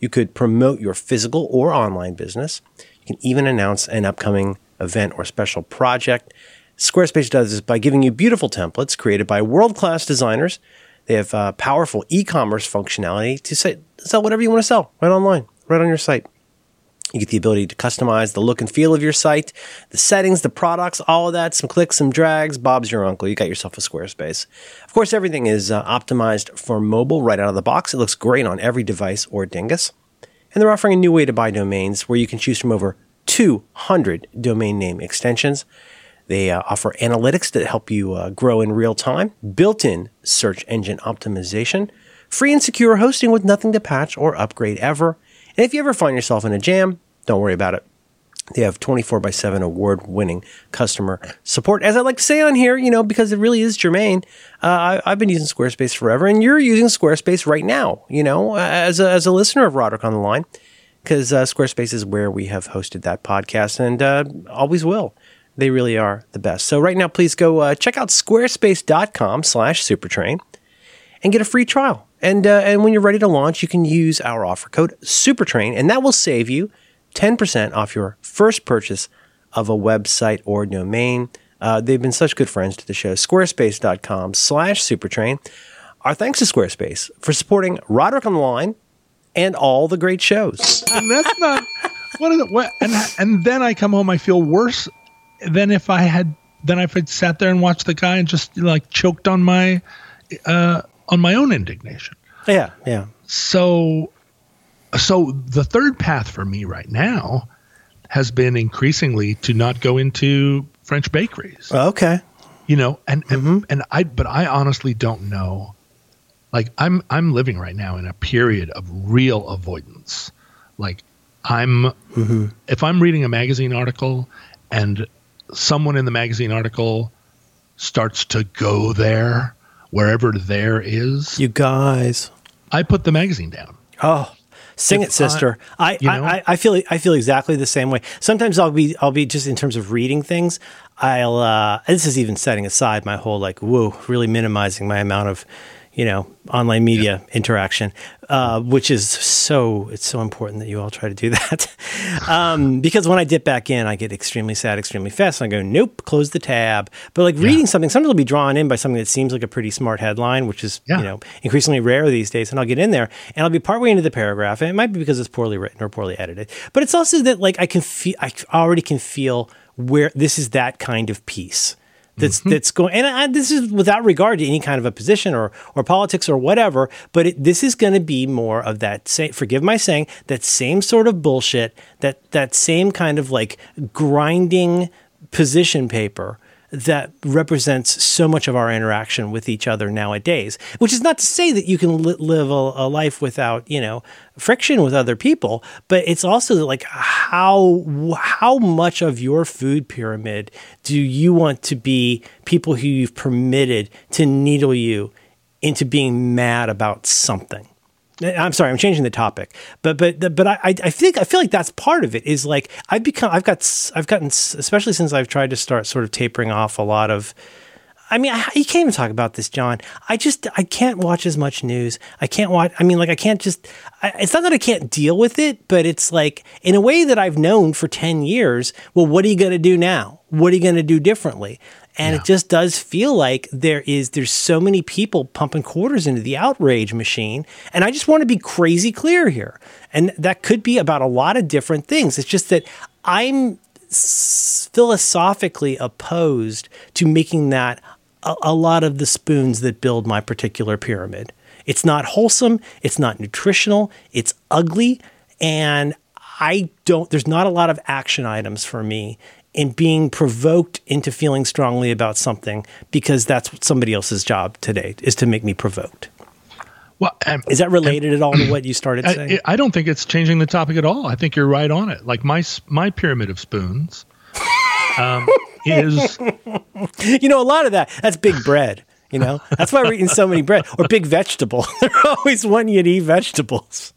You could promote your physical or online business. You can even announce an upcoming event or special project. Squarespace does this by giving you beautiful templates created by world class designers. They have uh, powerful e commerce functionality to say, sell whatever you want to sell right online, right on your site. You get the ability to customize the look and feel of your site, the settings, the products, all of that. Some clicks, some drags. Bob's your uncle. You got yourself a Squarespace. Of course, everything is uh, optimized for mobile right out of the box. It looks great on every device or dingus. And they're offering a new way to buy domains where you can choose from over 200 domain name extensions. They uh, offer analytics that help you uh, grow in real time, built in search engine optimization, free and secure hosting with nothing to patch or upgrade ever. And if you ever find yourself in a jam, don't worry about it. They have 24 by 7 award winning customer support. As I like to say on here, you know, because it really is germane, uh, I, I've been using Squarespace forever, and you're using Squarespace right now, you know, as a, as a listener of Roderick on the Line, because uh, Squarespace is where we have hosted that podcast and uh, always will. They really are the best. So right now, please go uh, check out squarespace.com slash supertrain and get a free trial. And uh, and when you're ready to launch, you can use our offer code SUPERTRAIN, and that will save you 10% off your first purchase of a website or domain. Uh, they've been such good friends to the show. Squarespace.com slash supertrain. Our thanks to Squarespace for supporting Roderick Online and all the great shows. and that's not what is it? What and and then I come home, I feel worse than if I had than if I'd sat there and watched the guy and just like choked on my uh, on my own indignation. Yeah, yeah. So, so the third path for me right now has been increasingly to not go into French bakeries. Oh, okay. You know, and and, mm-hmm. and I but I honestly don't know. Like I'm I'm living right now in a period of real avoidance. Like I'm mm-hmm. if I'm reading a magazine article and someone in the magazine article starts to go there wherever there is, You guys. I put the magazine down. Oh, sing it, sister. I, you I, know? I, I feel I feel exactly the same way. Sometimes I'll be I'll be just in terms of reading things. I'll uh, this is even setting aside my whole like whoa, really minimizing my amount of you know online media interaction, uh, which is so it's so important that you all try to do that. um, because when I dip back in, I get extremely sad extremely fast, and I go nope, close the tab. But like reading something, sometimes I'll be drawn in by something that seems like a pretty smart headline, which is Yeah. you know increasingly rare these days. And I'll get in there and I'll be partway into the paragraph, and it might be because it's poorly written or poorly edited, but it's also that like I can feel, I already can feel where this is that kind of piece. That's mm-hmm. that's going, and I, this is without regard to any kind of a position or or politics or whatever. But it, this is going to be more of that. Say, forgive my saying that same sort of bullshit. That that same kind of like grinding position paper that represents so much of our interaction with each other nowadays. Which is not to say that you can li- live a, a life without, you know, friction with other people, but it's also like how how much of your food pyramid do you want to be people who you've permitted to needle you into being mad about something? I'm sorry, I'm changing the topic, but but but I I think I feel like that's part of it. Is like I've become I've got I've gotten especially since I've tried to start sort of tapering off a lot of. I mean, I, you can't even talk about this, John. I just I can't watch as much news. I can't watch. I mean, like I can't just. I, it's not that I can't deal with it, but it's like in a way that I've known for ten years. Well, what are you going to do now? What are you going to do differently? And it just does feel like there is there's so many people pumping quarters into the outrage machine. And I just want to be crazy clear here. And that could be about a lot of different things. It's just that I'm philosophically opposed to making that a, a lot of the spoons that build my particular pyramid. It's not wholesome, it's not nutritional, it's ugly, and I don't there's not a lot of action items for me in being provoked into feeling strongly about something because that's somebody else's job today is to make me provoked. Well, um, Is that related at all to what you started saying? I, I don't think it's changing the topic at all. I think you're right on it. Like my my pyramid of spoons um, is you know, a lot of that, that's big bread. You know, that's why we're eating so many bread or big vegetable. They're always wanting you to eat vegetables.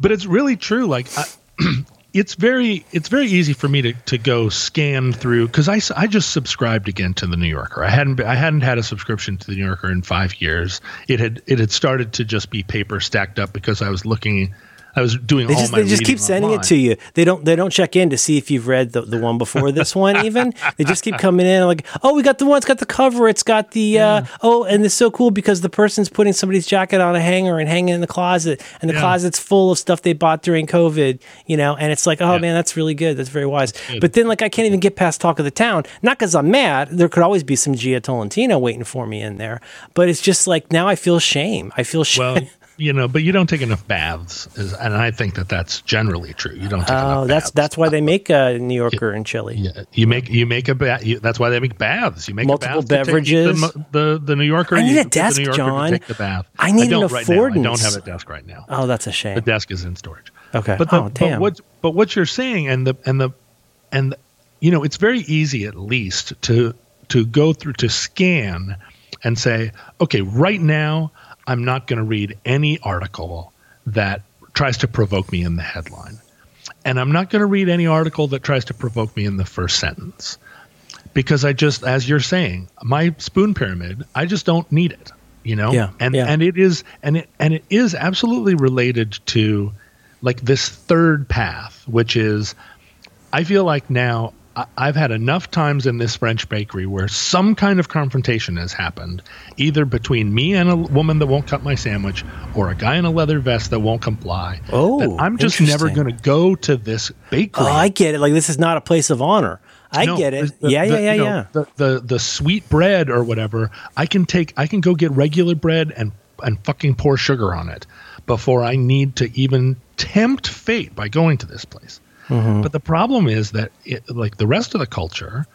but it's really true. Like, I, it's very it's very easy for me to, to go scan through because I, I just subscribed again to the New Yorker. I hadn't I hadn't had a subscription to the New Yorker in five years. It had it had started to just be paper stacked up because I was looking. I was doing They all just my they just keep sending online. it to you. They don't they don't check in to see if you've read the, the one before this one. Even they just keep coming in like, oh, we got the one. It's got the cover. It's got the uh, oh, and it's so cool because the person's putting somebody's jacket on a hanger and hanging in the closet, and the Yeah. closet's full of stuff they bought during COVID. You know, and it's like, oh Yeah. man, that's really good. That's very wise. But then like I can't even get past talk of the town. Not because I'm mad. There could always be some Jia Tolentino waiting for me in there. But it's just like now I feel shame. I feel shame. Well, you know, but you don't take enough baths, is, and I think that that's generally true. You don't take Oh, enough. that's baths. that's why they make a New Yorker in Chile. Yeah, you make you make a bath. That's why they make baths. You make Multiple a bath to take beverages. The, the the New Yorker. I need a the desk, New Yorker John. Take the bath. I need an don't right now. I don't have a desk right now. Oh, that's a shame. The desk is in storage. Okay. But the, Oh, damn. But what but what you're saying and the and the and you know it's very easy at least to to go through to scan and say okay right now I'm not going to read any article that tries to provoke me in the headline. And I'm not going to read any article that tries to provoke me in the first sentence. Because I just as you're saying my spoon pyramid I just don't need it you know? Yeah, and yeah. and it is and it and it is absolutely related to like this third path which is i feel like now I've had enough times in this French bakery where some kind of confrontation has happened, either between me and a woman that won't cut my sandwich, or a guy in a leather vest that won't comply. Oh, I'm just never going to go to this bakery. Oh, I get it. Like this is not a place of honor. I No, get it. the- yeah, the- yeah, yeah, you know, yeah. The, the the sweet bread or whatever, I can take. I can go get regular bread and and fucking pour sugar on it before I need to even tempt fate by going to this place. Mm-hmm. But the problem is that, it, like the rest of the culture,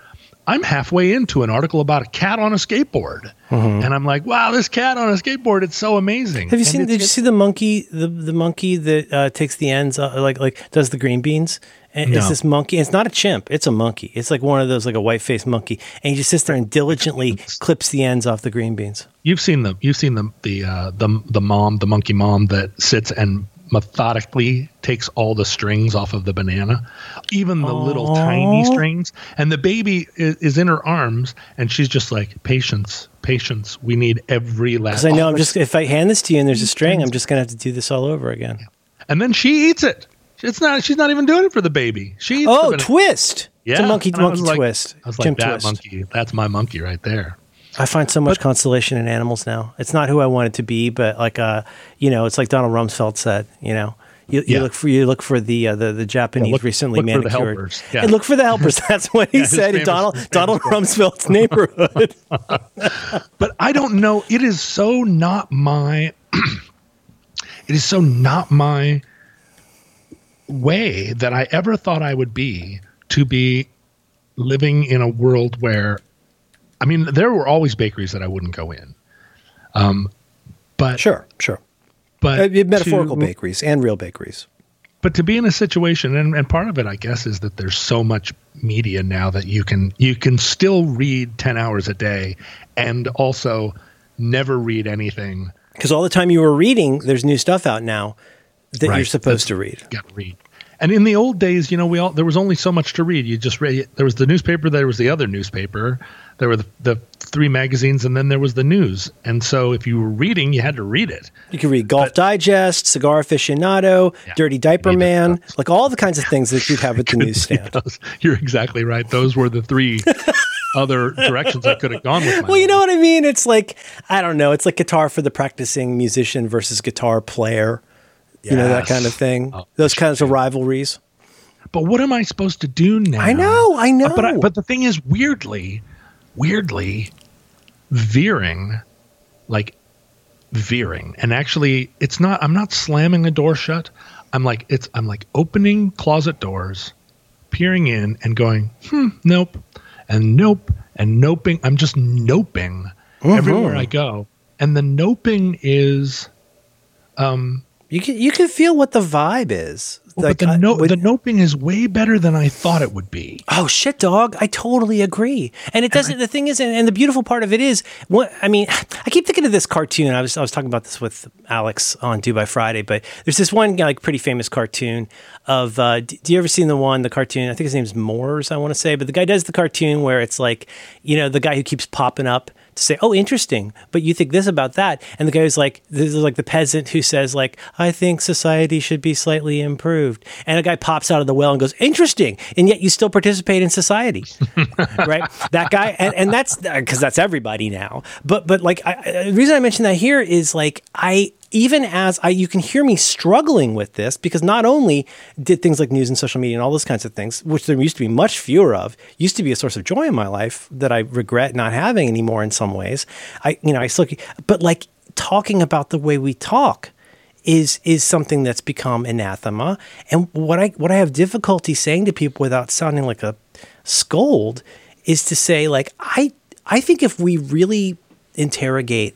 I'm halfway into an article about a cat on a skateboard, and I'm like, "Wow, this cat on a skateboard! It's so amazing." Mm-hmm. Have you And seen? Did you see the monkey? The the monkey that uh, takes the ends, uh, like like does the green beans. And It's this monkey. It's not a chimp. It's a monkey. It's like one of those, like a white faced monkey, and he just sits there and diligently clips the ends off the green beans. You've seen the you've seen the the uh, the the mom, the monkey mom that sits and methodically takes all the strings off of the banana, even the little tiny strings, and the baby is, is in her arms, and she's just like, "Patience, patience. We need every last." Because I know I'm just if I hand this to you and there's a string, I'm just gonna have to do this all over again. and then she eats it. It's not. She's not even doing it for the baby. She eats Oh, twist! it's a monkey And I monkey like- twist. I was like, that twist. monkey. That's my monkey right there. I find so much consolation in animals now. It's not who I wanted to be, but like uh, you know, it's like Donald Rumsfeld said. You know, you, you Yeah. look for you look for the uh, the the Japanese look- recently look manicured. helpers. Yeah. And look for the helpers. That's what he said in Donald Donald. Rumsfeld's neighborhood. but I don't know. It is so not my. it is so not my way that I ever thought I would be to be living in a world where, I mean, there were always bakeries that I wouldn't go in. Um, but sure, sure. but Uh, metaphorical to- bakeries and real bakeries. but to be in a situation and, and part of it i guess is that there's so much media now that you can you can still read 10 hours a day and also never read anything Because all the time you were reading, there's new stuff out now that Right. you're supposed That's- to read. got to read and in the old days you know we all there was only so much to read you just read there was the newspaper there was the other newspaper there were the, the three magazines and then there was the news and so if you were reading you had to read it You could read Golf Digest, Cigar Aficionado, Yeah, Dirty Diaper Man, like all the kinds of things that you'd have at the newsstand. You're exactly right those were the three other directions i could have gone with my Well, you know what I mean? It's like I don't know. It's like guitar for the practicing musician versus guitar player. You know that kind of thing. Oh, Those kinds of rivalries. But what am I supposed to do now? I know, I know. But I, but the thing is, weirdly, weirdly, veering, like veering, and actually, it's not. I'm not slamming a door shut. I'm like it's. I'm like opening closet doors, peering in, and going, hmm, nope, and nope, and noping. I'm just noping everywhere I go, and the noping is. Um, You can you can feel what the vibe is. Well, Like, but the, I- no, the noping is way better than I thought it would be. Oh shit, dog! I totally agree. And it doesn't. the thing is, and, and the beautiful part of it is, what I mean, I keep thinking of this cartoon. I was I was talking about this with Alex on Do by Friday, but there's this one like pretty famous cartoon of. Uh, d- do you ever seen the one the cartoon? I think his name's Moores. I want to say, but the guy does the cartoon where it's like, you know, the guy who keeps popping up to say, "Oh, interesting," but you think this about that, and the guy who's like, "This is like the peasant who says like, I think society should be slightly improved," and a guy pops out of the well and goes, "Interesting," and yet you still participate in society, right? That guy, and, and that's uh, because that's everybody now. But but like, I, I- the reason I mention that here is like I. Even as I, you can hear me struggling with this because not only did things like news and social media and all those kinds of things, which there used to be much fewer of, used to be a source of joy in my life that I regret not having anymore in some ways. I, you know, I still, but like talking about the way we talk is is something that's become anathema. And what I what I have difficulty saying to people without sounding like a scold is to say like I I think if we really interrogate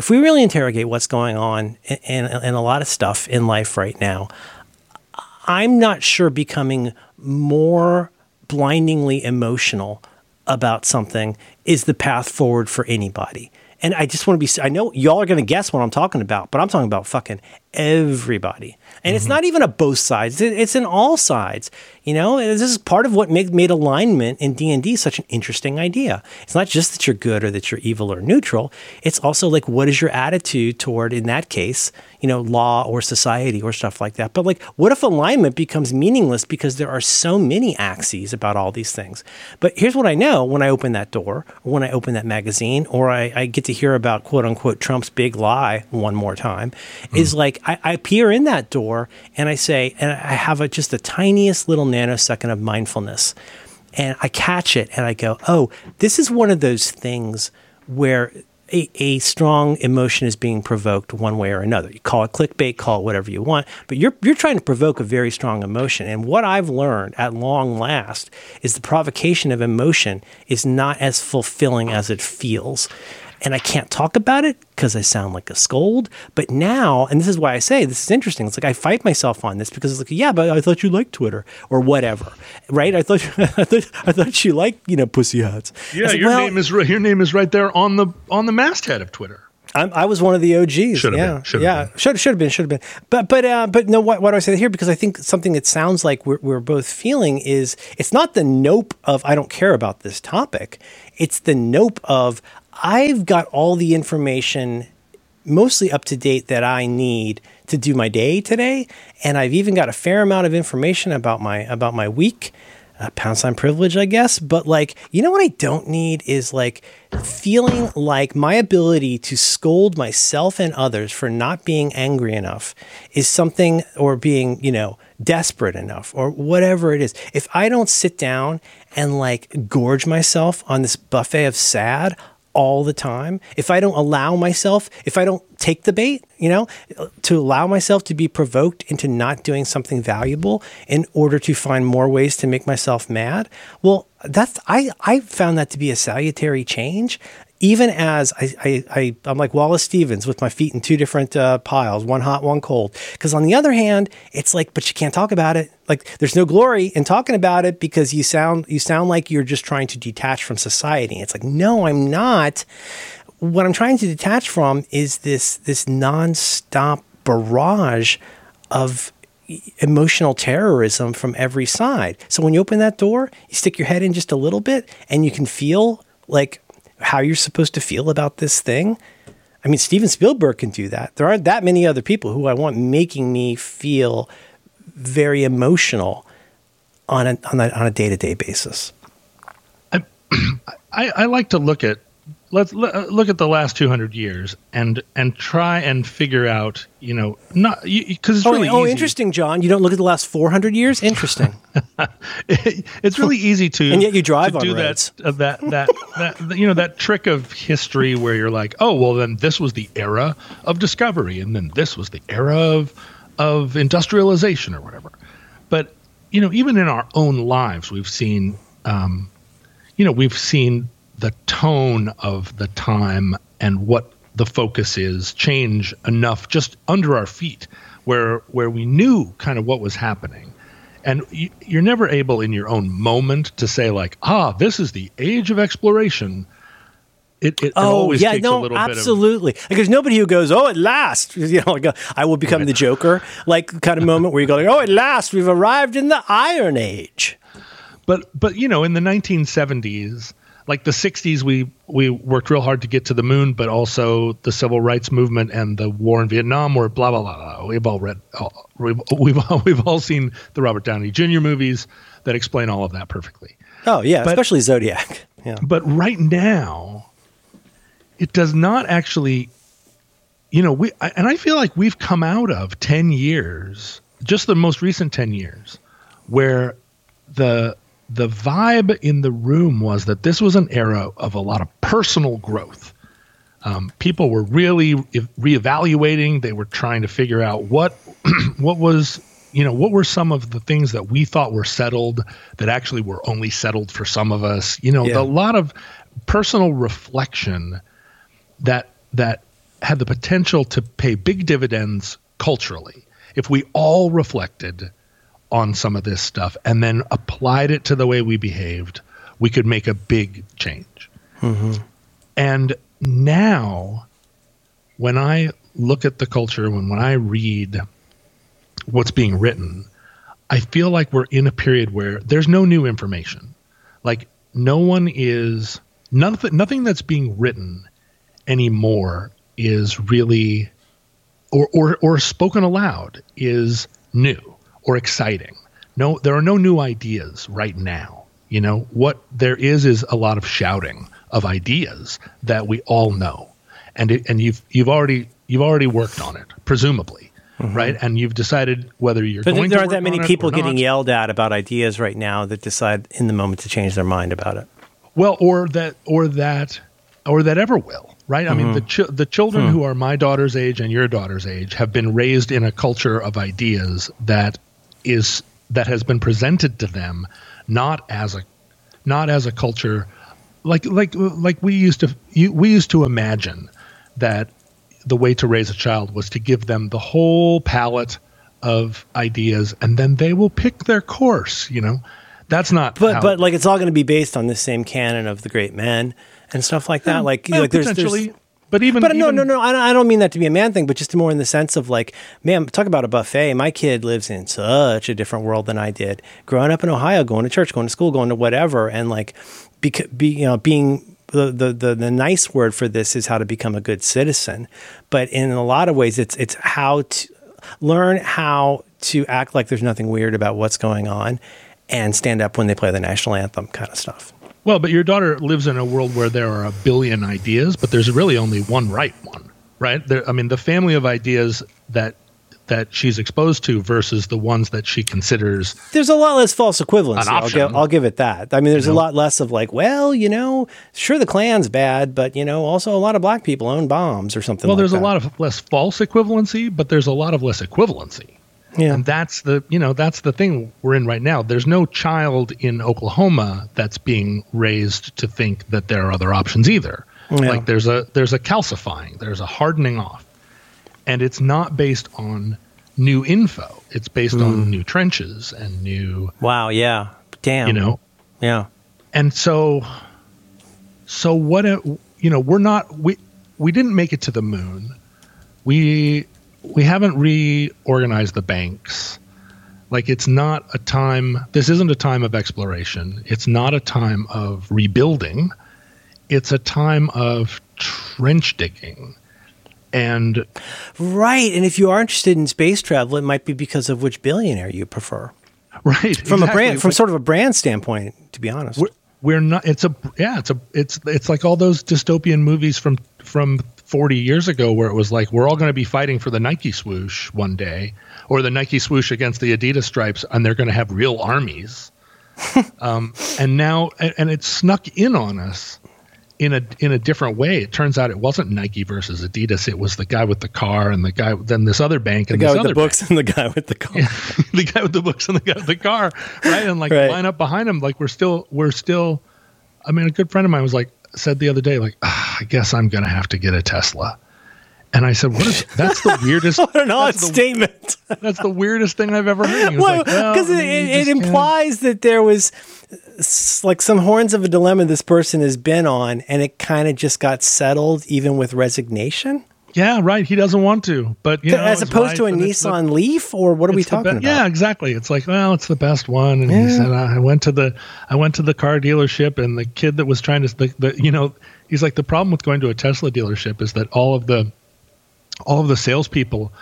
if we really interrogate what's going on in a lot of stuff in life right now, I'm not sure becoming more blindingly emotional about something is the path forward for anybody. And I just want to be, I know y'all are going to guess what I'm talking about, but I'm talking about fucking everybody. And mm-hmm. it's not even a both sides; it's in all sides. You know, this is part of what made, made alignment in D and D such an interesting idea. It's not just that you're good or that you're evil or neutral. It's also like what is your attitude toward, in that case, you know, law or society or stuff like that. But like, what if alignment becomes meaningless because there are so many axes about all these things? But here's what I know: when I open that door, or when I open that magazine, or I, I get to hear about quote unquote Trump's big lie one more time, mm. is like I, I peer in that door and I say, and I have a, just the tiniest little nanosecond of mindfulness. And I catch it and I go, oh, this is one of those things where a, a, strong emotion is being provoked one way or another. You call it clickbait, call it whatever you want, but you're, you're trying to provoke a very strong emotion. And what I've learned at long last is the provocation of emotion is not as fulfilling as it feels and I can't talk about it because I sound like a scold. But now, and this is why I say this is interesting. It's like I fight myself on this because it's like, yeah, but I thought you liked Twitter or whatever, right? I thought I thought, I thought you liked you know pussy hats. Yeah, like, your well, name is your name is right there on the on the masthead of Twitter. I'm, i was one of the OGs. Should have yeah, been. Should yeah, should should have been. Should have been. But but uh, but no. What, what do I say that here? Because I think something that sounds like we're, we're both feeling is it's not the nope of I don't care about this topic. It's the nope of I've got all the information mostly up to date that I need to do my day today, and I've even got a fair amount of information about my about my week. Uh, pound sign privilege, I guess. But like, you know what I don't need is like feeling like my ability to scold myself and others for not being angry enough is something, or being, you know, desperate enough, or whatever it is. If I don't sit down and like gorge myself on this buffet of sad, all the time, if I don't allow myself, if I don't take the bait, you know, to allow myself to be provoked into not doing something valuable in order to find more ways to make myself mad, well, that's I I found that to be a salutary change even as I, I, I am like Wallace Stevens with my feet in two different uh, piles, one hot, one cold. Because on the other hand, it's like, but you can't talk about it. Like, there's no glory in talking about it because you sound you sound like you're just trying to detach from society. It's like, no, I'm not. What I'm trying to detach from is this this nonstop barrage of emotional terrorism from every side. So when you open that door, you stick your head in just a little bit, and you can feel like how you're supposed to feel about this thing. I mean, Steven Spielberg can do that. There aren't that many other people who I want making me feel very emotional on a on a, day-to-day basis. I, I like to look at let's uh, look at the last 200 years and and try and figure out you know not because it's oh, really oh easy. interesting john you don't look at the last 400 years interesting it, it's really easy to and yet you drive to do roads. that, uh, that that that you know that trick of history where you're like oh well then this was the era of discovery and then this was the era of of industrialization or whatever but you know even in our own lives we've seen um, you know we've seen the tone of the time and what the focus is change enough just under our feet where where we knew kind of what was happening and you, you're never able in your own moment to say like ah this is the age of exploration it, it, oh it yeah, no, absolutely. Of, like there's nobody who goes, "Oh, at last," you know, like I will become right. the Joker, like kind of moment where you go, like, "Oh, at last, we've arrived in the Iron Age." But but you know, in the 1970s, like the 60s we we worked real hard to get to the moon but also the civil rights movement and the war in vietnam were blah blah blah, blah. we've all read we've, we've, we've all seen the robert downey jr movies that explain all of that perfectly. Oh yeah but, especially zodiac. Yeah. But right now it does not actually you know we and i feel like we've come out of 10 years just the most recent 10 years where the the vibe in the room was that this was an era of a lot of personal growth. Um, people were really reevaluating. They were trying to figure out what what was you know what were some of the things that we thought were settled that actually were only settled for some of us. You know, yeah. a lot of personal reflection that that had the potential to pay big dividends culturally if we all reflected on some of this stuff and then applied it to the way we behaved, we could make a big change. Mm-hmm. And now, when I look at the culture, when when I read what's being written, I feel like we're in a period where there's no new information. Like no one is nothing nothing that's being written anymore is really or or or spoken aloud is new or exciting. No there are no new ideas right now. You know, what there is is a lot of shouting of ideas that we all know. And it, and you've you've already you've already worked on it, presumably. Mm-hmm. Right, and you've decided whether you're But going. there aren't that many people getting yelled at about ideas right now that decide in the moment to change their mind about it. Well, or that, or that, or that ever will, right? I mean, mm-hmm. the ch- the children hmm. who are my daughter's age and your daughter's age have been raised in a culture of ideas that is that has been presented to them not as a not as a culture like like like we used to you, we used to imagine that the way to raise a child was to give them the whole palette of ideas and then they will pick their course you know? That's not But how- but like it's all going to be based on the same canon of the great men and stuff like that. Like, Well, like there's, there's but even But no, even- no, no. I don't, I don't mean that to be a man thing, but just more in the sense of like, man, talk about a buffet. My kid lives in such a different world than I did. Growing up in Ohio, going to church, going to school, going to whatever, and like, be, be you know, being the, the the the nice word for this is how to become a good citizen. But in a lot of ways, it's it's how to learn how to act like there's nothing weird about what's going on, and stand up when they play the national anthem, kind of stuff. Well, but your daughter lives in a world where there are a billion ideas, but there's really only one right one, right? There, I mean, the family of ideas that that she's exposed to versus the ones that she considers. There's a lot less false equivalency. I'll give, option. I'll give it that. I mean, there's You a lot less of like, well, you know, sure the Klan's bad, but you know, also a lot of black people own bombs or something. Well, like there's that. a lot of less false equivalency, but there's a lot of less equivalency. Yeah. And that's the you know that's the thing we're in right now. There's no child in Oklahoma that's being raised to think that there are other options either. Yeah. Like there's a there's a calcifying, there's a hardening off, and it's not based on new info. It's based Hmm. on new trenches and new Wow. Yeah. Damn. you know. Yeah. And so, so what? a- You know, we're not we we didn't make it to the moon. We we haven't reorganized the banks. Like it's not a time. This isn't a time of exploration. It's not a time of rebuilding. It's a time of trench digging. And Right. And if you are interested in space travel, it might be because of which billionaire you prefer. right From a brand, from sort of a brand standpoint, to be honest. we're, we're not it's a yeah it's a it's it's like all those dystopian movies from from 40 years ago where it was like we're all going to be fighting for the Nike swoosh one day or the Nike swoosh against the Adidas stripes and they're going to have real armies um, and now and, and it snuck in on us in a in a different way it turns out it wasn't Nike versus Adidas it was the guy with the car and the guy then this other bank and the guy this with other the books and the guy with the car. the guy with the books and the guy with the car, right? And like Right. line up behind him, like we're still, we're still. I mean, a good friend of mine was like, said the other day, like, "Ah, I guess I'm gonna have to get a Tesla. And I said, "What is? That's the weirdest. What an odd that's, the, statement. that's the weirdest thing I've ever heard." Was Well, like, well, because it, it, it implies that there was like some horns of a dilemma this person has been on, and it kind of just got settled, even with resignation, Yeah, right. He doesn't want to, but you know, as opposed to a it's the- Nissan Leaf, or what are we talking be- about? Yeah, exactly. It's like, well, it's the best one. And he said, I went to the, I went to the car dealership, and the kid that was trying to, the, the, you know, he's like, the problem with going to a Tesla dealership is that all of the, all of the salespeople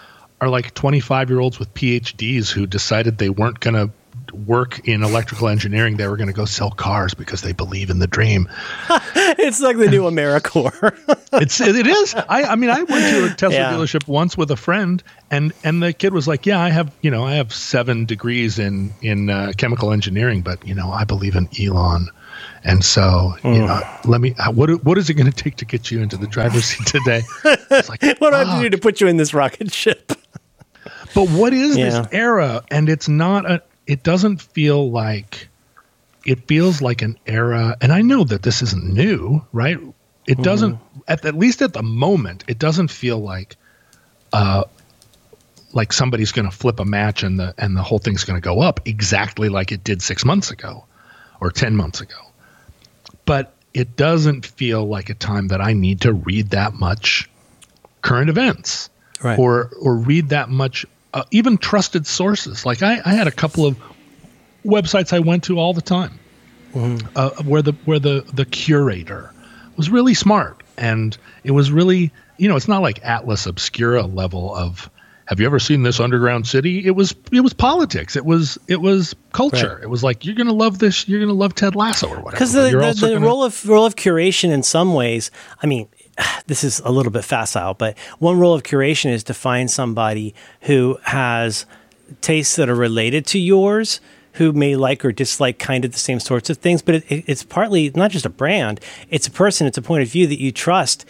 are like 25 year olds with PhDs who decided they weren't going to work in electrical engineering. They were going to go sell cars because they believe in the dream. it's like the new AmeriCorps. It's it is. I I mean I went to a Tesla Yeah. dealership once with a friend, and and the kid was like, "Yeah, I have you know I have seven degrees in in uh, chemical engineering, but you know I believe in Elon." And so, you Mm. know, let me. uh, What what is it going to take to get you into the driver's seat today? It's like, what do I have to do to put you in this rocket ship? But what is Yeah. this era? And it's not a. It doesn't feel like. It feels like an era, and I know that this isn't new, right? It doesn't. At, at least at the moment, it doesn't feel like. Uh, like somebody's going to flip a match and the and the whole thing's going to go up exactly like it did six months ago, or ten months ago. But it doesn't feel like a time that I need to read that much current events Right. or or read that much uh, even trusted sources. Like I, I had a couple of websites i went to all the time uh, where the where the the curator was really smart. And it was really you know it's not like atlas obscura level of have you ever seen this underground city? It was it was politics. It was it was culture. Right. it was like you're gonna love this you're gonna love ted lasso or whatever because the, the, the gonna- role of role of curation in some ways i mean this is a little bit facile but one role of curation is to find somebody who has tastes that are related to yours who may like or dislike kind of the same sorts of things but it, it, it's partly not just a brand it's a person it's a point of view that you trust.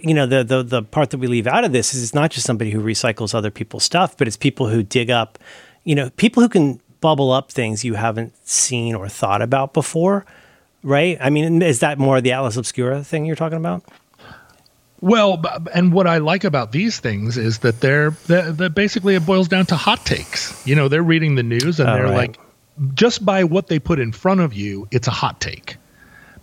You know the, the the part that we leave out of this is it's not just somebody who recycles other people's stuff but it's people who dig up you know people who can bubble up things you haven't seen or thought about before right? I mean is that more the atlas obscura thing you're talking about Well, and what I like about these things is that they're that basically it boils down to hot takes. You know, they're reading the news and Oh, they're right. like, just by what they put in front of you, it's a hot take,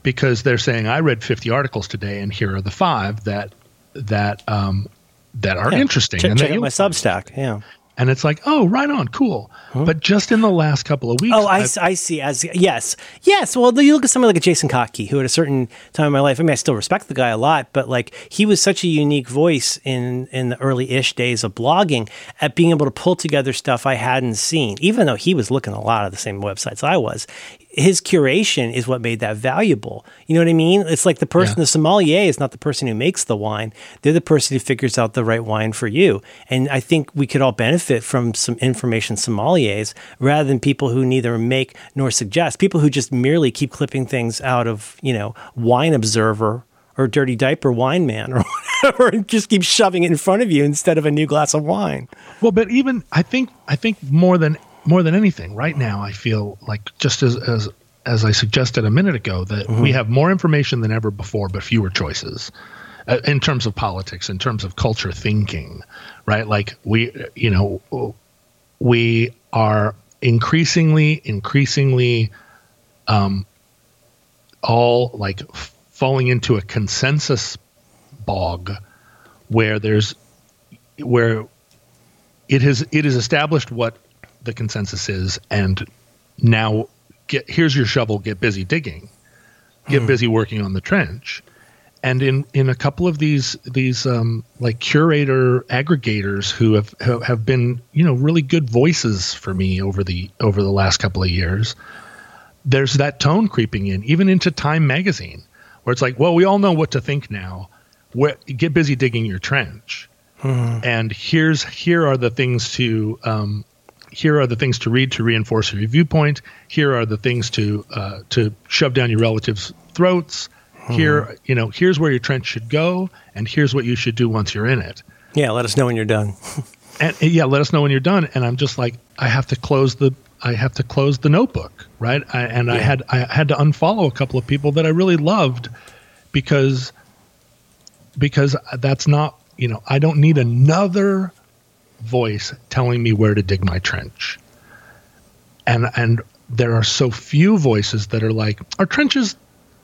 because they're saying I read 50 articles today and here are the five that that um that are Yeah. interesting check, and check out my substack yeah and it's like, oh, right on, cool. But just in the last couple of weeks, Oh, I, I see. As yes, yes. Well, you look at someone like a Jason Kottke, who at a certain time in my life, I mean, I still respect the guy a lot, but like he was such a unique voice in in the early ish days of blogging at being able to pull together stuff I hadn't seen, even though he was looking at a lot of the same websites I was. His curation is what made that valuable. You know what I mean? It's like the person, Yeah. the sommelier is not the person who makes the wine; they're the person who figures out the right wine for you. And I think we could all benefit from some information sommeliers rather than people who neither make nor suggest. People who just merely keep clipping things out of you know Wine Observer or Dirty Diaper Wine Man or whatever, and just keep shoving it in front of you instead of a new glass of wine. Well, but even I think I think more than more than anything, right now I feel like just as as as I suggested a minute ago that Mm-hmm. we have more information than ever before, but fewer choices. Uh, in terms of politics, in terms of culture thinking, right? Like we, you know, we are increasingly, increasingly, um, all like f- falling into a consensus bog where there's where it has it is established what the consensus is and now get here's your shovel get busy digging. Get busy working on the trench. And in in a couple of these these um, like curator aggregators who have have been you know really good voices for me over the over the last couple of years there's that tone creeping in even into time magazine where it's like well we all know what to think now. Get busy digging your trench. And here's here are the things to um, here are the things to read to reinforce your viewpoint. Here are the things to uh, to shove down your relatives' throats. Here, you know, here's where your trench should go, and here's what you should do once you're in it. Yeah, let us know when you're done. And yeah, let us know when you're done. And I'm just like, I have to close the I have to close the notebook, right? I, and I had I had to unfollow a couple of people that I really loved because because that's not you know I don't need another voice telling me where to dig my trench. And and there are so few voices that are like, our trench is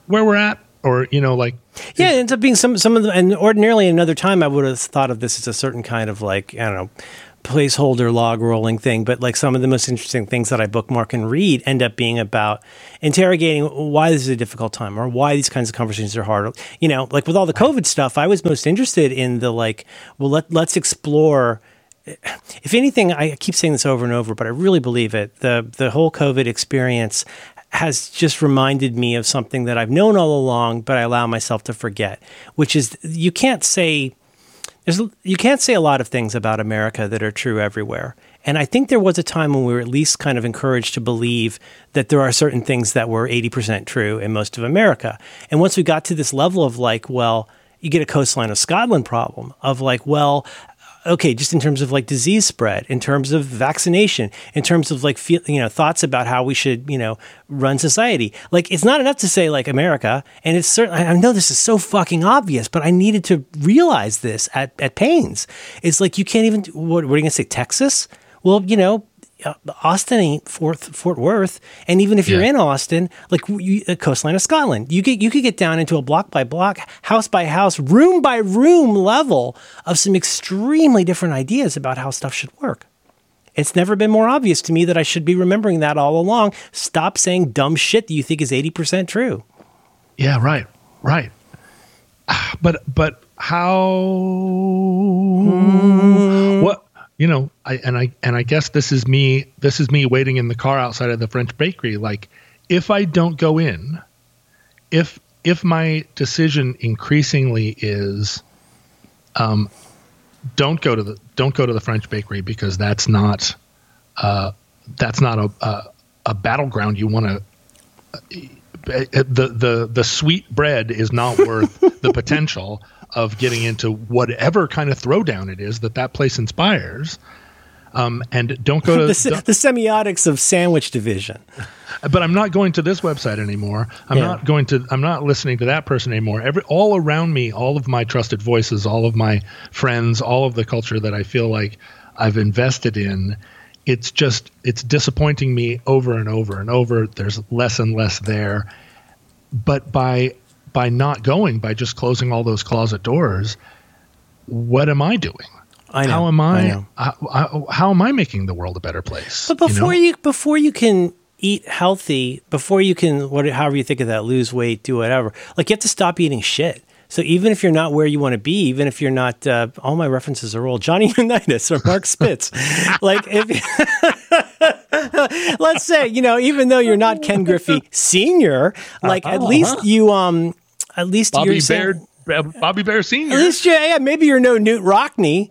where we're at, or you know, like Yeah, it ends up being some some of them. And ordinarily, another time, I would have thought of this as a certain kind of like I don't know placeholder log rolling thing. But like some of the most interesting things that I bookmark and read end up being about interrogating why this is a difficult time or why these kinds of conversations are hard. You know, like with all the COVID stuff, I was most interested in the like, well, let let's explore if anything, I keep saying this over and over, but I really believe it. The the whole COVID experience has just reminded me of something that I've known all along, but I allow myself to forget, which is you can't say there's you can't say a lot of things about America that are true everywhere. And I think there was a time when we were at least kind of encouraged to believe that there are certain things that were 80% true in most of America. And once we got to this level of like, well, you get a coastline of Scotland problem of like, well, okay, just in terms of like disease spread, in terms of vaccination, in terms of like feel, you know thoughts about how we should you know run society. Like it's not enough to say like America, and it's certain. I know this is so fucking obvious, but I needed to realize this at at pains. It's like you can't even. What, what are you gonna say, Texas? Well, you know. Uh, Austin ain't Fort Fort Worth, and even if you're in Austin, like you, the coastline of Scotland, you get you could get down into a block by block, house by house, room by room level of some extremely different ideas about how stuff should work. It's never been more obvious to me that I should be remembering that all along. Stop saying dumb shit that you think is eighty percent true. Yeah, right, right. Ah, But but how? What you know? I and I and I guess this is me. This is me waiting in the car outside of the French bakery. Like, if I don't go in, if if my decision increasingly is, um, don't go to the don't go to the French bakery because that's not, uh, that's not a a, a battleground you want to the the the sweet bread is not worth the potential of getting into whatever kind of throwdown it is that that place inspires. Um, and don't go to. The, se- the semiotics of sandwich division. but I'm not going to this website anymore. I'm Yeah. not going to. I'm not listening to that person anymore. Every all around me, all of my trusted voices, all of my friends, all of the culture that I feel like I've invested in. It's just it's disappointing me over and over and over. There's less and less there, but by by not going, by just closing all those closet doors, what am I doing? I know. How am I? know. How, how, how am I making the world a better place? But you know? before you, before you can eat healthy, before you can what however you think of that, lose weight, do whatever. Like you have to stop eating shit. So even if you're not where you want to be, even if you're not, uh, all my references are old. Johnny Unitas or Mark Spitz. like if let's say you know, even though you're not Ken Griffey Senior, like at least you um, at least Bobby you're saying- Bare, Bobby Bare Senior. at least, yeah, yeah, maybe you're no Knute Rockne,